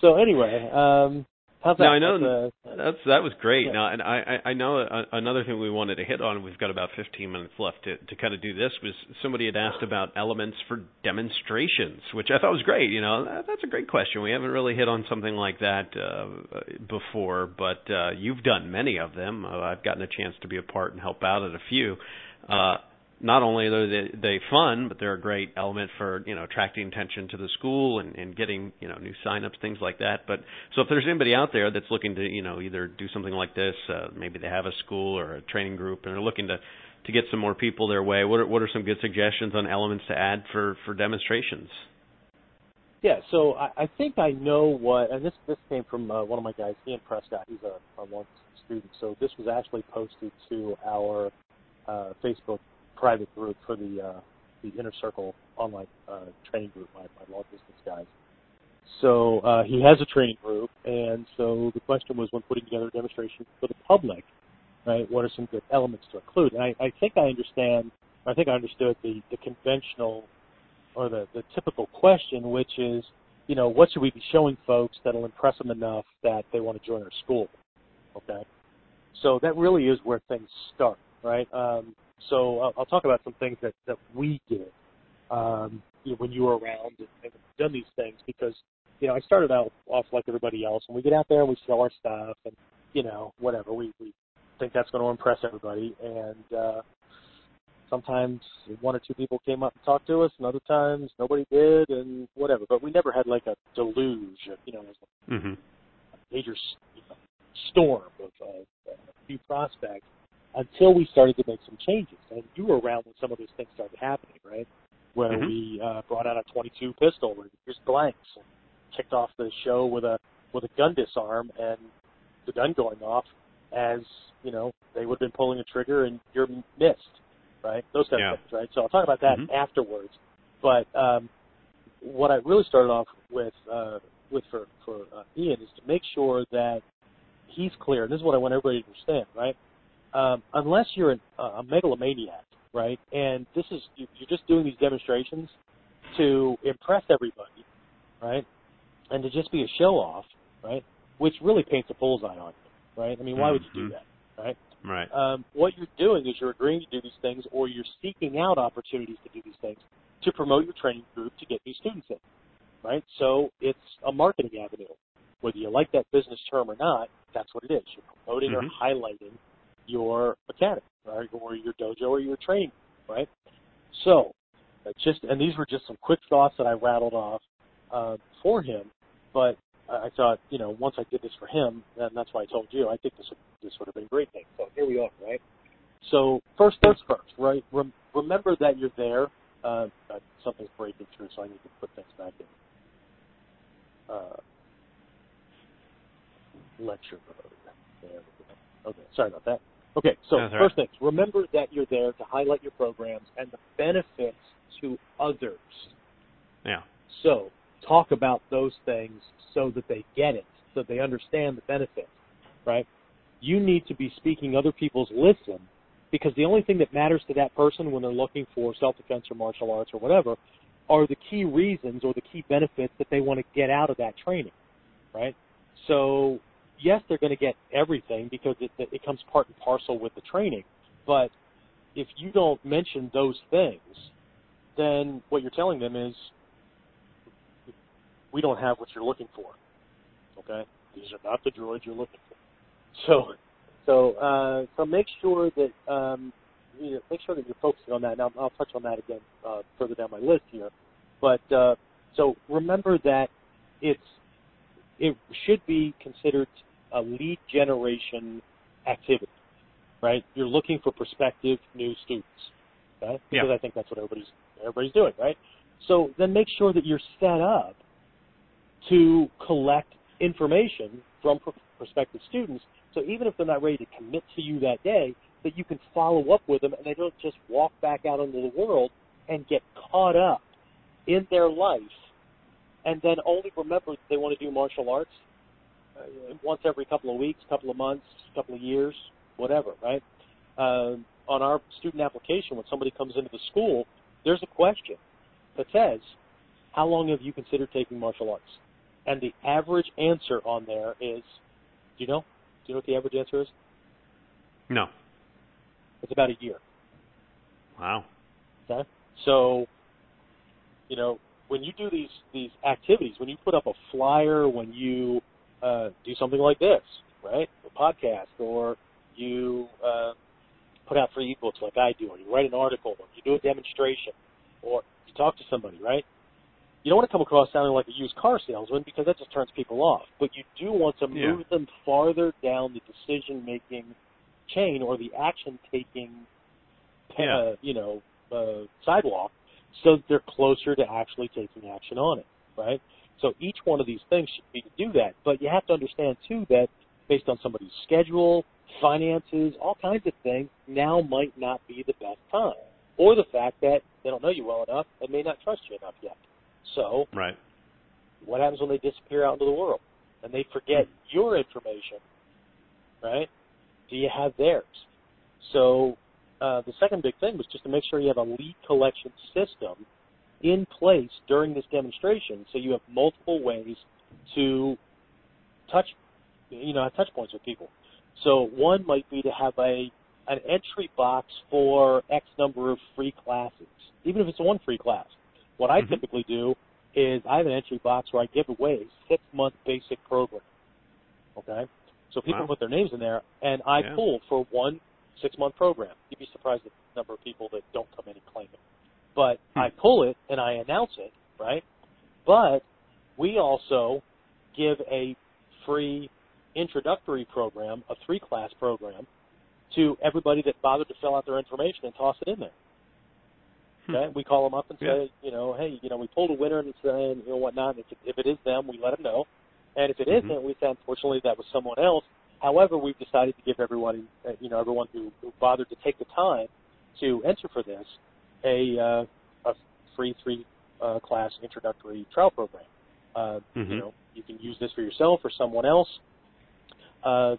[SPEAKER 2] So anyway, um, how's that?
[SPEAKER 1] I know
[SPEAKER 2] That's, uh,
[SPEAKER 1] That's that was great.
[SPEAKER 2] Yeah.
[SPEAKER 1] Now, and I I I know a, another thing we wanted to hit on. We've got about 15 minutes left to to kind of do this. Was somebody had asked about elements for demonstrations, which I thought was great. You know, that, that's a great question. We haven't really hit on something like that uh, before, but uh, you've done many of them. Uh, I've gotten a chance to be a part and help out at a few. Uh, not only are they, they fun, but they're a great element for you know attracting attention to the school and, and getting you know new signups, things like that. But so if there's anybody out there that's looking to you know either do something like this, uh, maybe they have a school or a training group and they're looking to to get some more people their way. What are what are some good suggestions on elements to add for for demonstrations?
[SPEAKER 2] Yeah, so I, I think I know what, and this this came from uh, one of my guys, Ian Prescott. He's a, a one student, so this was actually posted to our uh, Facebook private group for the uh, the Inner Circle online uh, training group, my, my law business guys. So uh, he has a training group, and so the question was when putting together a demonstration for the public, right? What are some good elements to include? And I, I think I understand. I think I understood the the conventional or the, the typical question, which is, you know, what should we be showing folks that'll impress them enough that they want to join our school? Okay. So that really is where things start, right? Um, so I'll, I'll talk about some things that, that we did um, you know, when you were around and, and done these things because, you know, I started out off like everybody else and we get out there and we sell our stuff and, you know, whatever. We, we think that's going to impress everybody. And, uh, sometimes one or two people came up and talked to us, and other times nobody did, and whatever. But we never had like a deluge, of, you know, a
[SPEAKER 1] Mm-hmm.
[SPEAKER 2] major you know, storm of uh, new prospects until we started to make some changes. And you were around when some of those things started happening, right? Where
[SPEAKER 1] Mhm.
[SPEAKER 2] we uh, brought out a 22 pistol and here's blanks, and kicked off the show with a with a gun disarm and the gun going off as you know they would have been pulling a trigger and you're missed right? Those kind
[SPEAKER 1] Yeah.
[SPEAKER 2] of things, right? So I'll talk about that
[SPEAKER 1] Mhm.
[SPEAKER 2] afterwards. But um, what I really started off with uh, with for for uh, Ian is to make sure that he's clear. And this is what I want everybody to understand, right? Um, unless you're an, uh, a megalomaniac, right? And this is you, you're just doing these demonstrations to impress everybody, right? And to just be a show off, right? Which really paints a bullseye on you, right? I mean, why would you do
[SPEAKER 1] Mhm.
[SPEAKER 2] that, right?
[SPEAKER 1] Right.
[SPEAKER 2] um, what you're doing is you're agreeing to do these things or you're seeking out opportunities to do these things to promote your training group to get new students in, right? So it's a marketing avenue. Whether you like that business term or not, that's what it is. You're promoting or
[SPEAKER 1] Mhm.
[SPEAKER 2] highlighting your academy, right? Or your dojo or your training, right? So, just, and these were just some quick thoughts that I rattled off uh, for him, but I thought, you know, once I did this for him, and that's why I told you, I think this would, this would have been a great thing. So here we are, right? So first things first, right? Rem- remember that you're there. Uh, uh, something's breaking through, so I need to put things back in. Uh, lecture mode. Okay, sorry about that. Okay, so
[SPEAKER 1] all
[SPEAKER 2] first things, remember that you're there to highlight your programs and the benefits to others.
[SPEAKER 1] Yeah.
[SPEAKER 2] So talk about those things so that they get it, so they understand the benefits, right? You need to be speaking other people's listen because the only thing that matters to that person when they're looking for self-defense or martial arts or whatever are the key reasons or the key benefits that they want to get out of that training, right? So yes, they're going to get everything because it, it comes part and parcel with the training, but if you don't mention those things, then what you're telling them is we don't have what you're looking for. Okay, these are not the droids you're looking for. So, so, uh, so make sure that um, you know, make sure that you're focusing on that. Now, I'll touch on that again uh, further down my list here. But uh, so remember that it's it should be considered a lead generation activity, right? You're looking for prospective new students, okay? Because
[SPEAKER 1] Yeah.
[SPEAKER 2] I think that's what everybody's everybody's doing, right? So then make sure that you're set up to collect information from pr- prospective students. So even if they're not ready to commit to you that day, that you can follow up with them and they don't just walk back out into the world and get caught up in their life and then only remember that they want to do martial arts once every couple of weeks, couple of months, couple of years, whatever, right? Um, on our student application, when somebody comes into the school, there's a question that says, how long have you considered taking martial arts? And the average answer on there is, do you know? Do you know what the average answer is?
[SPEAKER 1] No.
[SPEAKER 2] It's about a year.
[SPEAKER 1] Wow.
[SPEAKER 2] Okay. So, you know, when you do these these activities, when you put up a flyer, when you uh, do something like this, right, a podcast, or you uh, put out free ebooks like I do, or you write an article, or you do a demonstration, or you talk to somebody, right? You don't want to come across sounding like a used car salesman because that just turns people off. But you do want to
[SPEAKER 1] Yeah.
[SPEAKER 2] move them farther down the decision making chain or the action taking
[SPEAKER 1] Yeah.
[SPEAKER 2] uh, you know, uh, sidewalk so that they're closer to actually taking action on it, right? So each one of these things should be to do that. But you have to understand, too, that based on somebody's schedule, finances, all kinds of things, now might not be the best time. Or the fact that they don't know you well enough and may not trust you enough yet. So
[SPEAKER 1] Right.
[SPEAKER 2] what happens when they disappear out into the world and they forget your information, right? Do you have theirs? So uh, the second big thing was just to make sure you have a lead collection system in place during this demonstration, so you have multiple ways to touch, you know, have touch points with people. So one might be to have a an entry box for X number of free classes, even if it's one free class. What I
[SPEAKER 1] Mhm.
[SPEAKER 2] typically do is I have an entry box where I give away a six month basic program. Okay, so people
[SPEAKER 1] Wow.
[SPEAKER 2] put their names in there, and I
[SPEAKER 1] Yeah.
[SPEAKER 2] pull for one six month program. You'd be surprised at the number of people that don't come in and claim it. But
[SPEAKER 1] Hmm.
[SPEAKER 2] I pull it and I announce it, right? But we also give a free introductory program, a three class program, to everybody that bothered to fill out their information and toss it in there.
[SPEAKER 1] Hmm.
[SPEAKER 2] Okay, we call them up and
[SPEAKER 1] Yeah.
[SPEAKER 2] say, you know, hey, you know, we pulled a winner and say, you know, whatnot. If it, if it is them, we let them know, and if it
[SPEAKER 1] Mhm.
[SPEAKER 2] not we say, unfortunately, that was someone else. However, we've decided to give everyone, uh, you know, everyone who, who bothered to take the time to enter for this, a uh, a free three uh, class introductory trial program. Uh,
[SPEAKER 1] Mhm.
[SPEAKER 2] You know, you can use this for yourself or someone else. Uh,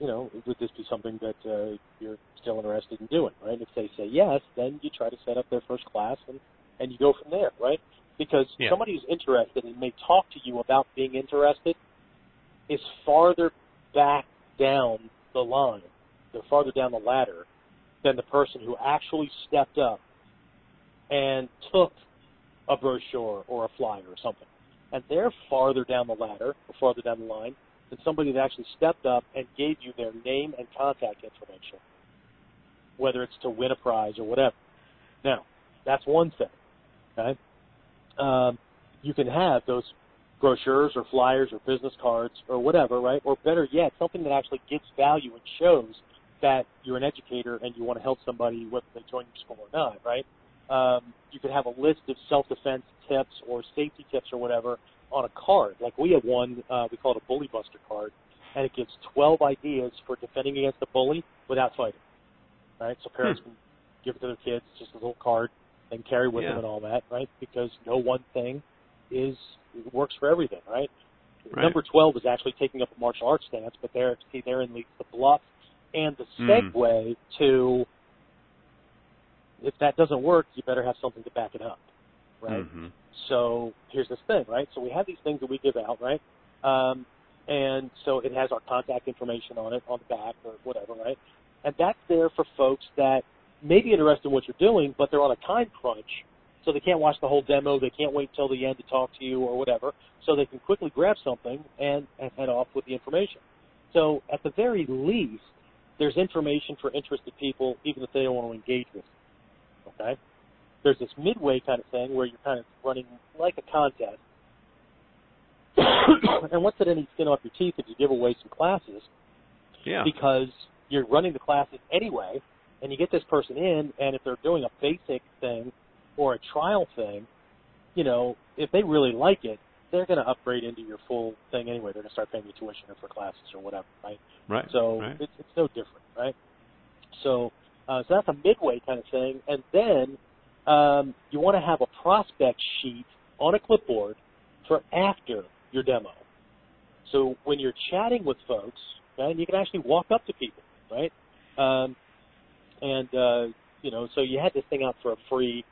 [SPEAKER 2] you know, would this be something that uh, you're still interested in doing, right? If they say yes, then you try to set up their first class and, and you go from there, right? Because
[SPEAKER 1] Yeah.
[SPEAKER 2] somebody who's interested and may talk to you about being interested is farther back down the line, they're farther down the ladder than the person who actually stepped up and took a brochure or a flyer or something. And they're farther down the ladder or farther down the line than somebody that actually stepped up and gave you their name and contact information, whether it's to win a prize or whatever. Now, that's one thing. Okay, um, you can have those brochures or flyers or business cards or whatever, right? Or better yet, something that actually gives value and shows that you're an educator and you want to help somebody whether they join your school or not, right? Um, you could have a list of self-defense tips or safety tips or whatever on a card. Like we have one, uh, we call it a bully buster card, and it gives 12 ideas for defending against a bully without fighting. Right? So parents hmm. can give it to their kids, just a little card, and carry with yeah. them and all that, right? Because no one thing is works for everything, right? right? Number 12 is actually taking up a martial arts stance, but there, see, therein leads the bluff and the hmm. segue mm. to if that doesn't work, you better have something to back it up, right? Mm-hmm. So here's this thing, right? So we have these things that we give out, right? Um, and so it has our contact information on it on the back or whatever, right? And that's there for folks that may be interested in what you're doing, but they're on a time crunch, so they can't watch the whole demo. They can't wait till the end to talk to you or whatever. So they can quickly grab something and, and head off with the information. So at the very least, there's information for interested people, even if they don't want to engage with you. Okay? There's this midway kind of thing where you're kind of running like a contest. and what's it any skin off your teeth if you give away some classes?
[SPEAKER 1] Yeah.
[SPEAKER 2] Because you're running the classes anyway, and you get this person in, and if they're doing a basic thing or a trial thing, you know, if they really like it, they're going to upgrade into your full thing anyway. They're going to start paying you tuition or for classes or whatever, right?
[SPEAKER 1] Right.
[SPEAKER 2] So
[SPEAKER 1] right.
[SPEAKER 2] It's, it's no different, right? So, uh, so that's a midway kind of thing, and then um, you want to have a prospect sheet on a clipboard for after your demo. So when you're chatting with folks, right, you can actually walk up to people, right? Um, and uh, you know, so you had this thing out for a free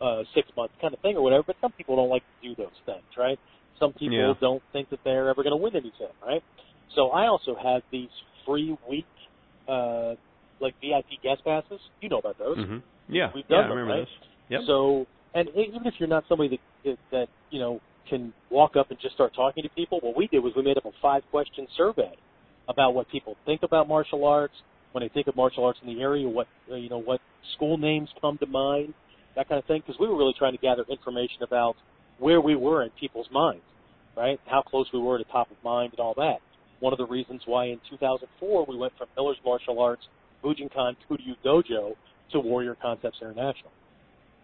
[SPEAKER 2] uh, six month kind of thing or whatever. But some people don't like to do those things, right? Some people
[SPEAKER 1] yeah.
[SPEAKER 2] don't think that they're ever going to win anything, right? So I also have these free week, uh, like VIP guest passes. You know about those?
[SPEAKER 1] Mm-hmm. Yeah,
[SPEAKER 2] we've done
[SPEAKER 1] yeah,
[SPEAKER 2] them,
[SPEAKER 1] I remember
[SPEAKER 2] right?
[SPEAKER 1] those. Yep.
[SPEAKER 2] So, and even if you're not somebody that that you know can walk up and just start talking to people, what we did was we made up a five question survey about what people think about martial arts, when they think of martial arts in the area, what uh, you know, what school names come to mind, that kind of thing. Because we were really trying to gather information about where we were in people's minds, right? How close we were to top of mind and all that. One of the reasons why in 2004 we went from Miller's Martial Arts, Bujinkan Kuryu Dojo to Warrior Concepts International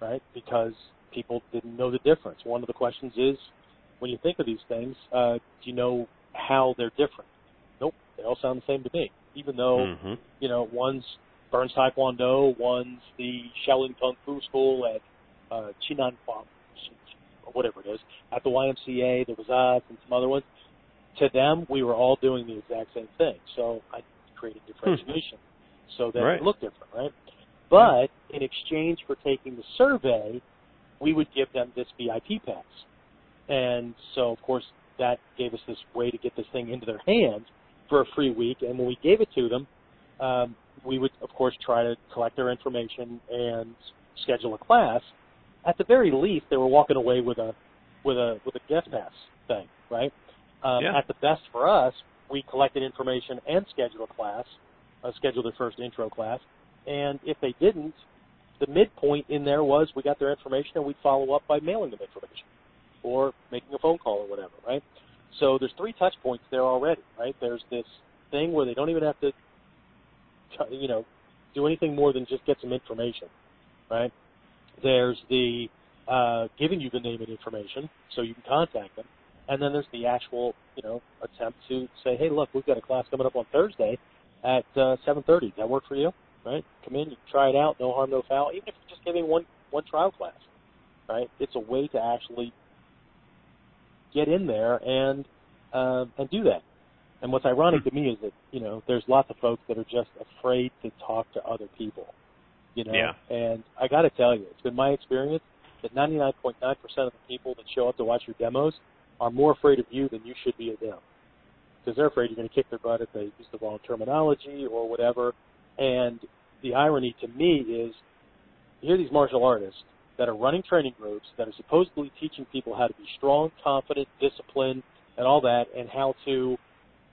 [SPEAKER 2] right? Because people didn't know the difference. One of the questions is, when you think of these things, uh, do you know how they're different? Nope, they all sound the same to me. Even though,
[SPEAKER 1] mm-hmm.
[SPEAKER 2] you know, one's Burns Taekwondo, one's the Shaolin Kung Fu School at uh, Chinan or whatever it is, at the YMCA, there was us and some other ones. To them, we were all doing the exact same thing. So I created differentiation hmm. So that
[SPEAKER 1] right.
[SPEAKER 2] it looked different, right? But in exchange for taking the survey, we would give them this VIP pass. And so, of course, that gave us this way to get this thing into their hands for a free week. And when we gave it to them, um, we would, of course, try to collect their information and schedule a class. At the very least, they were walking away with a with a with a guest pass thing, right? Um,
[SPEAKER 1] yeah.
[SPEAKER 2] At the best for us, we collected information and scheduled a class, uh, scheduled their first intro class, and if they didn't, the midpoint in there was we got their information and we'd follow up by mailing them information or making a phone call or whatever, right? So there's three touch points there already, right? There's this thing where they don't even have to, you know, do anything more than just get some information, right? There's the uh, giving you the name and information so you can contact them, and then there's the actual, you know, attempt to say, hey, look, we've got a class coming up on Thursday at uh, 7:30. That work for you? right? Come in, you try it out, no harm, no foul. Even if you're just giving one one trial class, right? It's a way to actually get in there and uh, and do that. And what's ironic to me is that you know there's lots of folks that are just afraid to talk to other people. You know,
[SPEAKER 1] yeah.
[SPEAKER 2] and I got to tell you, it's been my experience that 99.9% of the people that show up to watch your demos are more afraid of you than you should be of them. Because they're afraid you're going to kick their butt if they use the wrong terminology or whatever. And the irony to me is, you hear these martial artists that are running training groups that are supposedly teaching people how to be strong, confident, disciplined, and all that, and how to,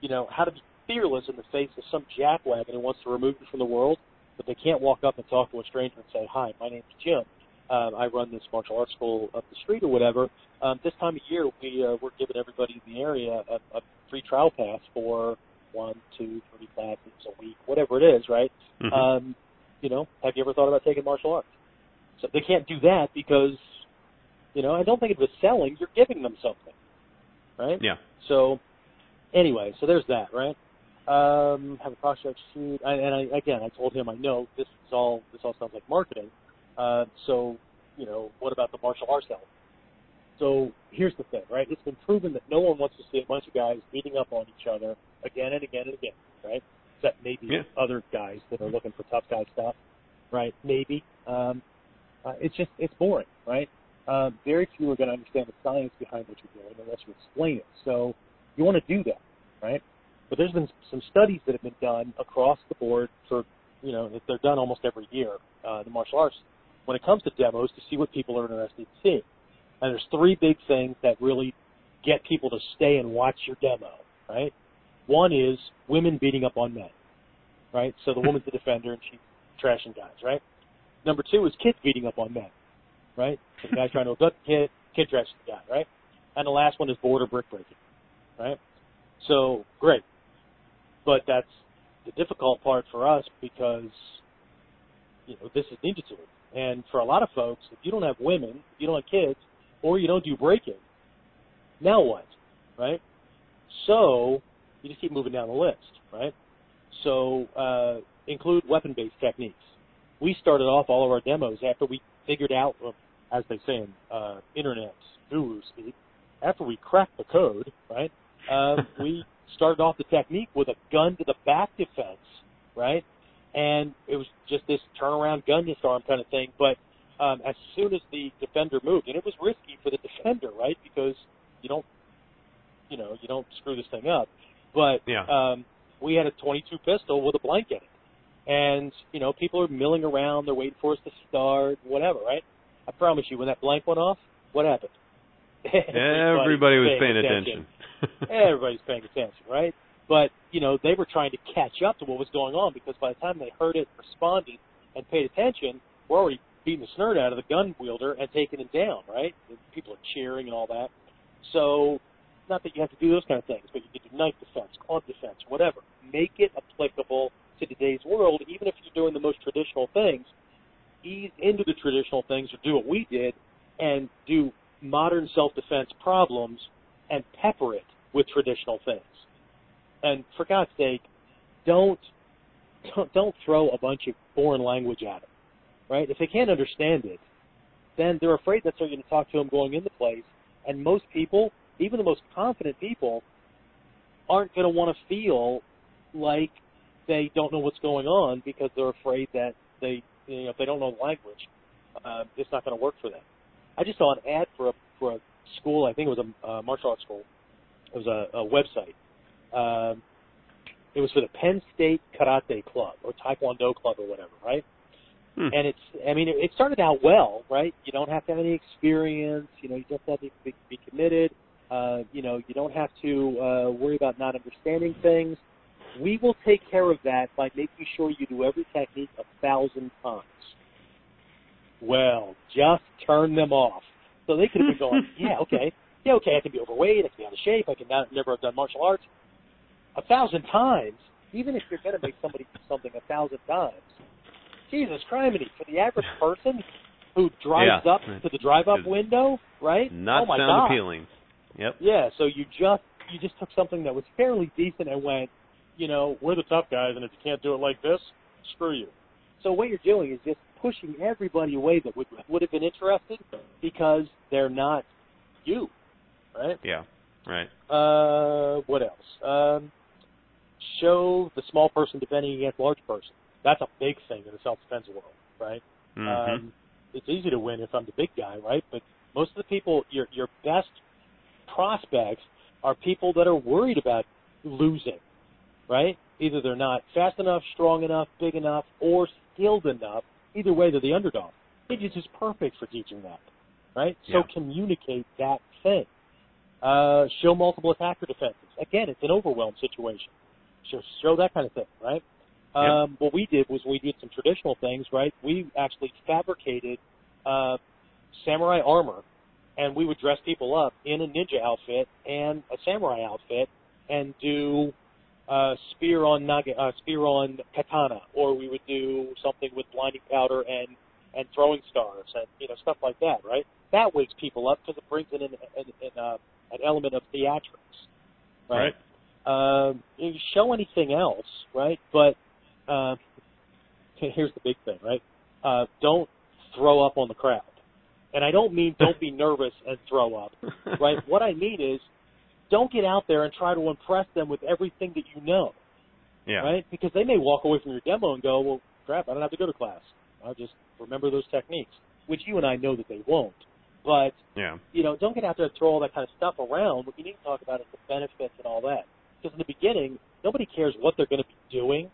[SPEAKER 2] you know, how to be fearless in the face of some jackwagon who wants to remove you from the world, but they can't walk up and talk to a stranger and say, "Hi, my name's Jim," uh, I run this martial arts school up the street or whatever. Um, this time of year, we uh, we're giving everybody in the area a, a free trial pass for one, two, three classes a week, whatever it is, right?
[SPEAKER 1] Mhm.
[SPEAKER 2] Um, you know, have you ever thought about taking martial arts? So they can't do that because, you know, I don't think it was selling. You're giving them something, right?
[SPEAKER 1] yeah.
[SPEAKER 2] So, anyway, so there's that, right? Um, have a prospect shoot, I, and I, again, I told him I know this is all this all sounds like marketing. Uh, so, you know, what about the martial arts element? So here's the thing, right? It's been proven that no one wants to see a bunch of guys beating up on each other again and again and again, right? Except maybe
[SPEAKER 1] Yeah.
[SPEAKER 2] other guys that are looking for tough guy stuff, right? Maybe. Um, uh, it's just it's boring, right? Um, very few are going to understand the science behind what you're doing unless you explain it. So you want to do that, right? But there's been some studies that have been done across the board for, you know, they're done almost every year, uh, the martial arts, when it comes to demos to see what people are interested in seeing. And there's three big things that really get people to stay and watch your demo, right? One is women beating up on men, right? So the woman's the defender and she's trashing guys, right? Number two is kids beating up on men, right? So the guy's trying to abduct the kid, kid trashes the guy, right? And the last one is border brick breaking, right? So great, but that's the difficult part for us because you know this is ninja to and for a lot of folks, if you don't have women, if you don't have kids, or you don't do breaking, now what, right? So you just keep moving down the list, right? So uh, include weapon-based techniques. We started off all of our demos after we figured out, as they say in uh, internet guru speak, after we cracked the code, right? Uh, we started off the technique with a gun to the back defense, right? And it was just this turnaround gun disarm kind of thing. But um, as soon as the defender moved, and it was risky for the defender, right? Because you don't, you know, you don't screw this thing up. But
[SPEAKER 1] Yeah.
[SPEAKER 2] um, we had a 22 pistol with a blank in it, and you know, people are milling around. They're waiting for us to start, whatever, right? I promise you, when that blank went off, what happened?
[SPEAKER 1] Everybody was paying attention.
[SPEAKER 2] Everybody's paying attention, right? But you know, they were trying to catch up to what was going on because by the time they heard it, responded, and paid attention, we're already beating the snort out of the gun wielder and taking him down, right? People are cheering and all that. So, not that you have to do those kind of things, but you can do knife defense, club defense, whatever. Make it applicable to today's world, even if you're doing the most traditional things. Ease into the traditional things, or do what we did, and do modern self-defense problems and pepper it with traditional things. And for God's sake, don't don't, throw a bunch of foreign language at them, right? If they can't understand it, then they're afraid that they're going to talk to them going into place. And most people, even the most confident people, aren't going to want to feel like they don't know what's going on because they're afraid that they, you know, if they don't know the language, uh, it's not going to work for them. I just saw an ad for a for a school. I think it was a uh, martial arts school. It was a, a website. Um, it was for the Penn State Karate Club or Taekwondo Club or whatever, right?
[SPEAKER 1] Hmm.
[SPEAKER 2] And it's, I mean, it, it started out well, right? You don't have to have any experience. You know, you just have to be, be committed. Uh, you know, you don't have to uh, worry about not understanding things. We will take care of that by making sure you do every technique a thousand times. Well, just turn them off. So they could have been going, yeah, okay, yeah, okay, I can be overweight, I can be out of shape, I can not, never have done martial arts. A thousand times, even if you're going to make somebody do something a thousand times, Jesus criminy, for the average person who drives
[SPEAKER 1] Yeah.
[SPEAKER 2] up to the drive-up window, right?
[SPEAKER 1] Not
[SPEAKER 2] oh my
[SPEAKER 1] sound
[SPEAKER 2] God.
[SPEAKER 1] appealing. Yep.
[SPEAKER 2] Yeah, so you just you just took something that was fairly decent and went, you know, we're the tough guys, and if you can't do it like this, screw you. So what you're doing is just pushing everybody away that would would have been interested because they're not you, right?
[SPEAKER 1] Yeah. Right.
[SPEAKER 2] Uh, what else? Um, show the small person defending against large person. That's a big thing in the self-defense world, right?
[SPEAKER 1] hmm
[SPEAKER 2] Um, it's easy to win if I'm the big guy, right? But most of the people, your your best prospects are people that are worried about losing, right? Either they're not fast enough, strong enough, big enough, or skilled enough. Either way, they're the underdog. Aegis is perfect for teaching that, right? So
[SPEAKER 1] Yeah.
[SPEAKER 2] communicate that thing. Uh, show multiple attacker defenses. Again, it's an overwhelm situation. Show, show that kind of thing, right?
[SPEAKER 1] Yep.
[SPEAKER 2] Um, what we did was we did some traditional things, right? We actually fabricated uh, samurai armor, and we would dress people up in a ninja outfit and a samurai outfit, and do uh, spear on naga, uh, spear on katana, or we would do something with blinding powder and and throwing stars and you know stuff like that, right? That wakes people up because it brings in an an, an, uh, an element of theatrics, right?
[SPEAKER 1] Right.
[SPEAKER 2] You show anything else, right? But uh, here's the big thing, right? Uh, don't throw up on the crowd, and I don't mean don't be nervous and throw up, right? What I mean is don't get out there and try to impress them with everything that you know,
[SPEAKER 1] Yeah.
[SPEAKER 2] right? Because they may walk away from your demo and go, well, crap, I don't have to go to class. I'll just remember those techniques, which you and I know that they won't. But
[SPEAKER 1] Yeah.
[SPEAKER 2] you know, don't get out there and throw all that kind of stuff around. What you need to talk about is the benefits and all that. Because in the beginning, nobody cares what they're going to be doing.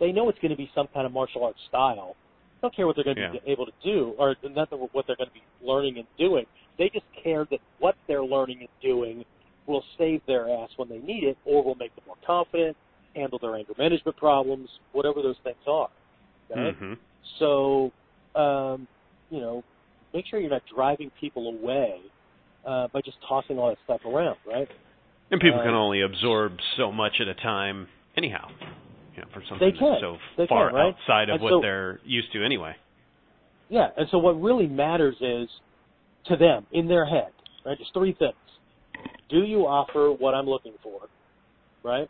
[SPEAKER 2] They know it's going to be some kind of martial arts style. They don't care what they're going to
[SPEAKER 1] Yeah.
[SPEAKER 2] be able to do, or not what they're going to be learning and doing. They just care that what they're learning and doing will save their ass when they need it, or will make them more confident, handle their anger management problems, whatever those things are. Okay?
[SPEAKER 1] hmm
[SPEAKER 2] So, um, you know, make sure you're not driving people away uh, by just tossing all that stuff around, right?
[SPEAKER 1] And people can
[SPEAKER 2] Uh,
[SPEAKER 1] only absorb so much at a time, anyhow. You know, from something
[SPEAKER 2] They
[SPEAKER 1] that's so
[SPEAKER 2] They
[SPEAKER 1] far
[SPEAKER 2] can, right?
[SPEAKER 1] outside of
[SPEAKER 2] And
[SPEAKER 1] what
[SPEAKER 2] so-
[SPEAKER 1] they're used to anyway.
[SPEAKER 2] Yeah, and so what really matters is to them in their head, right? Just three things. Do you offer what I'm looking for, right?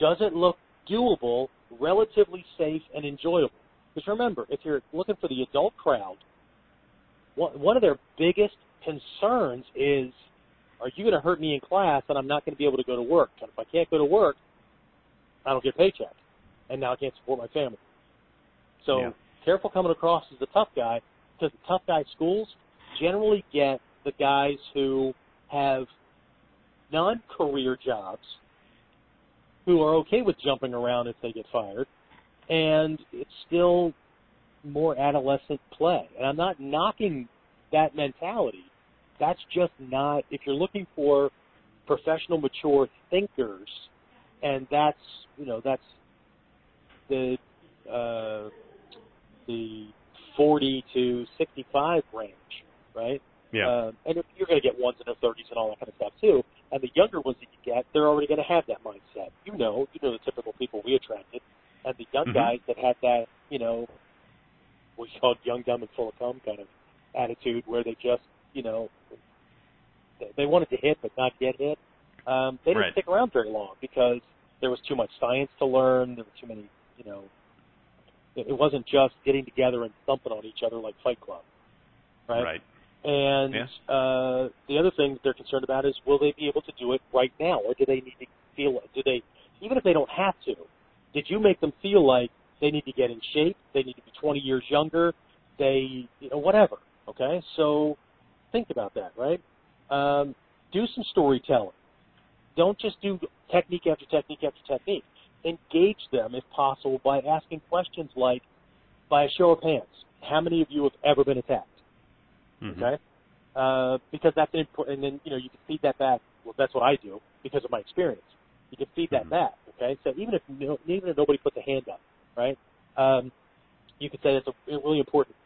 [SPEAKER 2] Does it look doable, relatively safe, and enjoyable? Because remember, if you're looking for the adult crowd, one of their biggest concerns is, are you going to hurt me in class and I'm not going to be able to go to work? And if I can't go to work, I don't get a paycheck, and now I can't support my family. So
[SPEAKER 1] Yeah.
[SPEAKER 2] careful coming across as the tough guy, because the tough guy schools generally get the guys who have non-career jobs, who are okay with jumping around if they get fired, and it's still more adolescent play. And I'm not knocking that mentality. That's just not if you're looking for professional, mature thinkers, and that's you know that's the uh, the 40 to 65 range, right?
[SPEAKER 1] Yeah.
[SPEAKER 2] Um, and if you're going to get ones in their 30s and all that kind of stuff too. And the younger ones that you get, they're already going to have that mindset. You know, you know the typical people we attracted, and the young
[SPEAKER 1] Mhm.
[SPEAKER 2] guys that had that, you know, what you call young, dumb, and full of cum kind of attitude, where they just, you know, they- wanted to hit but not get hit. Um, they didn't
[SPEAKER 1] Right.
[SPEAKER 2] stick around very long because there was too much science to learn. There were too many, you know, it it wasn't just getting together and thumping on each other like Fight Club, right?
[SPEAKER 1] right.
[SPEAKER 2] And
[SPEAKER 1] Yeah.
[SPEAKER 2] uh, the other thing they're concerned about is will they be able to do it right now, or do they need to feel? Do they, even if they don't have to, did you make them feel like they need to get in shape? They need to be 20 years younger. They, you know, whatever. Okay, so think about that, right? Um, do some storytelling. Don't just do technique after technique after technique. Engage them, if possible, by asking questions like, by a show of hands, how many of you have ever been attacked?
[SPEAKER 1] Mhm.
[SPEAKER 2] okay? Uh, because that's an important, and then you know you can feed that back. Well, that's what I do because of my experience. You can feed that
[SPEAKER 1] Mhm.
[SPEAKER 2] back, okay? So even if no, even if nobody puts a hand up, right? Um, you could say that's a really important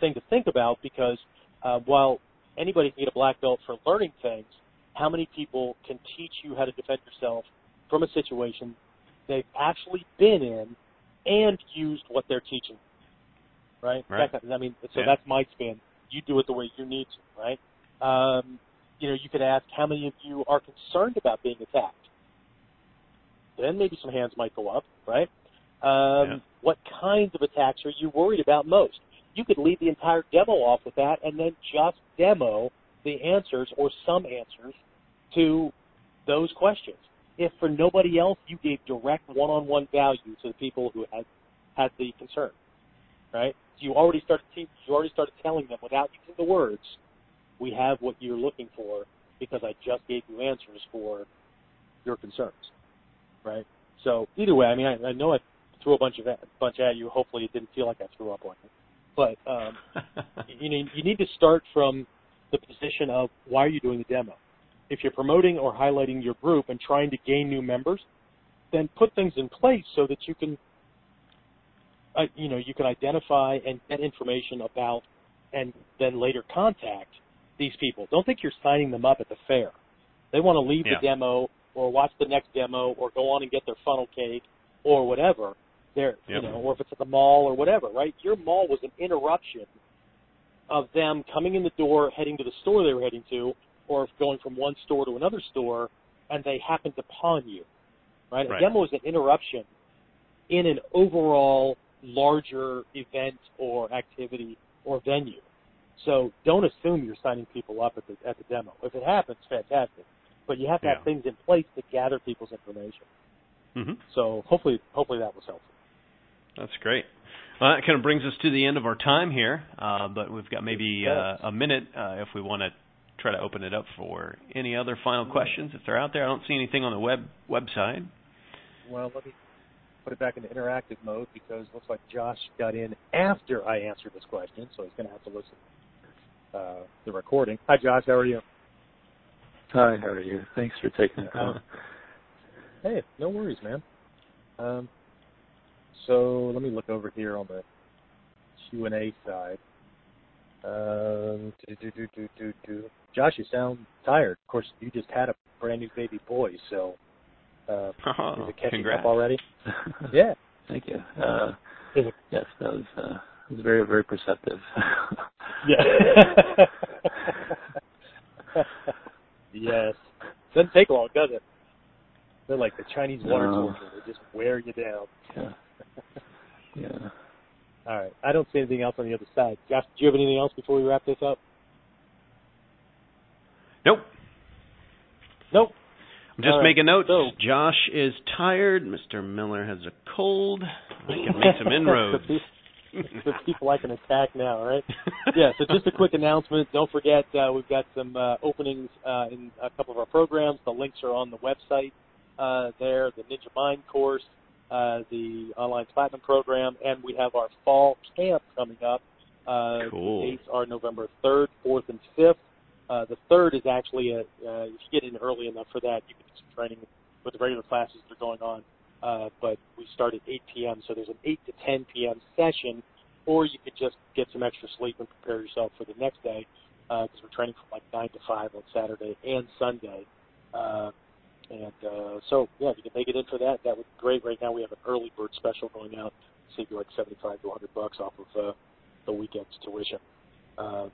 [SPEAKER 2] thing to think about because uh, while anybody can get a black belt for learning things, how many people can teach you how to defend yourself from a situation they've actually been in and used what they're teaching, right?
[SPEAKER 1] Right.
[SPEAKER 2] That I mean, so
[SPEAKER 1] Yeah.
[SPEAKER 2] that's my spin. You do it the way you need to, right? Um, you know, you could ask how many of you are concerned about being attacked. Then maybe some hands might go up, right? Um,
[SPEAKER 1] Yeah.
[SPEAKER 2] What kinds of attacks are you worried about most? You could lead the entire demo off with that, and then just demo the answers or some answers to those questions. If for nobody else, you gave direct one-on-one value to the people who had had the concern, right? You already started te- you already started telling them without using the words, "We have what you're looking for because I just gave you answers for your concerns," right? So either way, I mean, I, I know I threw a bunch of a bunch at you. Hopefully, it didn't feel like I threw up on you, but um, you know, you need to start from the position of why are you doing the demo. If you're promoting or highlighting your group and trying to gain new members, then put things in place so that you can, uh, you know, you can identify and get information about and then later contact these people. Don't think you're signing them up at the fair. They want to leave
[SPEAKER 1] Yeah.
[SPEAKER 2] the demo or watch the next demo or go on and get their funnel cake or whatever. They're,
[SPEAKER 1] Yep.
[SPEAKER 2] you know, or if it's at the mall or whatever, right? Your mall was an interruption of them coming in the door, heading to the store they were heading to, or going from one store to another store, and they happened pawn you, right?
[SPEAKER 1] Right.
[SPEAKER 2] A demo is an interruption in an overall larger event or activity or venue. So don't assume you're signing people up at the at the demo. If it happens, fantastic. But you have to
[SPEAKER 1] Yeah.
[SPEAKER 2] have things in place to gather people's information.
[SPEAKER 1] hmm
[SPEAKER 2] So hopefully hopefully that was helpful.
[SPEAKER 1] That's great. Well, that kind of brings us to the end of our time here, uh, but we've got maybe uh, a minute uh, if we want to try to open it up for any other final questions if they're out there. I don't see anything on the web website.
[SPEAKER 2] Well, let me put it back into interactive mode because it looks like Josh got in after I answered this question, so he's going to have to listen uh, the recording. Hi, Josh. How are you?
[SPEAKER 3] Hi, how are you? Thanks for taking the call.
[SPEAKER 2] Hey, no worries, man. Um, so let me look over here on the Q and A side. Um, do, do, do, do, do, do. Josh, you sound tired. Of course, you just had a brand new baby boy, so uh, is
[SPEAKER 1] Oh,
[SPEAKER 2] it catching
[SPEAKER 1] congrats.
[SPEAKER 2] up already? Yeah.
[SPEAKER 3] Thank you. Uh,
[SPEAKER 2] Is
[SPEAKER 3] yes, that was uh, was very very perceptive.
[SPEAKER 2] Yeah. yes. Doesn't take long, does it? They're like the Chinese water
[SPEAKER 3] No.
[SPEAKER 2] torture. They just wear you down.
[SPEAKER 3] yeah. Yeah.
[SPEAKER 2] All right. I don't see anything else on the other side. Josh, do you have anything else before we wrap this up?
[SPEAKER 1] Nope.
[SPEAKER 2] Nope.
[SPEAKER 1] I'm just
[SPEAKER 2] All right.
[SPEAKER 1] making notes.
[SPEAKER 2] So-
[SPEAKER 1] Josh is tired. Mr. Miller has a cold. I can make some inroads.
[SPEAKER 2] the, pe- the people I can attack now, right? yeah, so just a quick announcement. Don't forget, uh, we've got some uh, openings uh, in a couple of our programs. The links are on the website uh, there, the Ninja Mind course, uh, the online platinum program, and we have our fall camp coming up. Uh,
[SPEAKER 1] Cool.
[SPEAKER 2] The dates are November 3rd, 4th, and 5th. Uh, the 3rd is actually, a, uh, if you get in early enough for that, you can do some training with the regular classes that are going on. Uh, but we start at 8 p.m., so there's an 8 to 10 p.m. session, or you could just get some extra sleep and prepare yourself for the next day, because we're training from like 9 to 5 on Saturday and Sunday. Uh, and uh, so, yeah, if you can make it in for that, that would be great. Right now we have an early bird special going out, save you like 75 to 100 bucks off of uh, the weekend's tuition. Uh,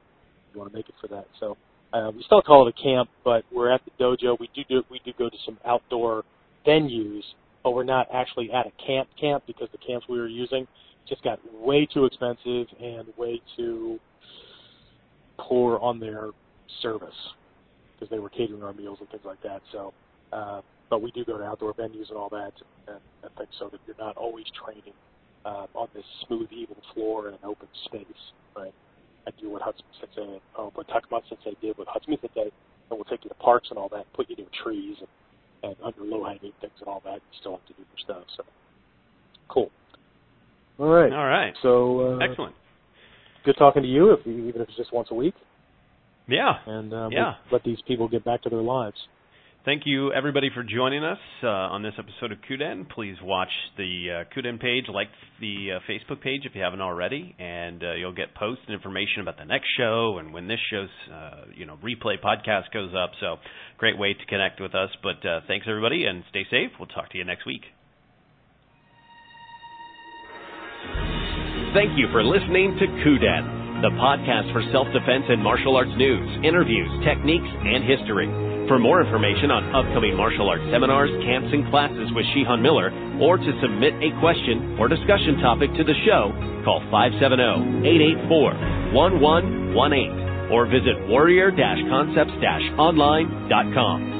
[SPEAKER 2] you want to make it for that. So uh, we still call it a camp, but we're at the dojo. We do, do we do go to some outdoor venues, but we're not actually at a camp camp because the camps we were using just got way too expensive and way too poor on their service because they were catering our meals and things like that. So, uh, but we do go to outdoor venues and all that, and, and things so that you're not always training uh, on this smooth, even floor in an open space, right? And do what Hatsumi Sensei, oh, what Takamatsu Sensei did with Hatsumi Sensei, and we'll take you to parks and all that, put you near trees and, and under low-hanging things and all that. You still have to do your stuff. So, cool. All right.
[SPEAKER 1] All right.
[SPEAKER 2] So, uh,
[SPEAKER 1] Excellent.
[SPEAKER 2] good talking to you, if even if it's just once a week,
[SPEAKER 1] Yeah.
[SPEAKER 2] and uh,
[SPEAKER 1] Yeah.
[SPEAKER 2] let, let these people get back to their lives.
[SPEAKER 1] Thank you, everybody, for joining us uh, on this episode of Kuden. Please watch the uh, Kuden page, like the uh, Facebook page if you haven't already, and uh, you'll get posts and information about the next show and when this show's uh, you know replay podcast goes up. So, great way to connect with us. But uh, thanks, everybody, and stay safe. We'll talk to you next week. Thank you for listening to Kuden, the podcast for self-defense and martial arts news, interviews, techniques, and history. For more information on upcoming martial arts seminars, camps, and classes with Shihan Miller, or to submit a question or discussion topic to the show, call 570-884-1118 or visit warrior-concepts-online.com.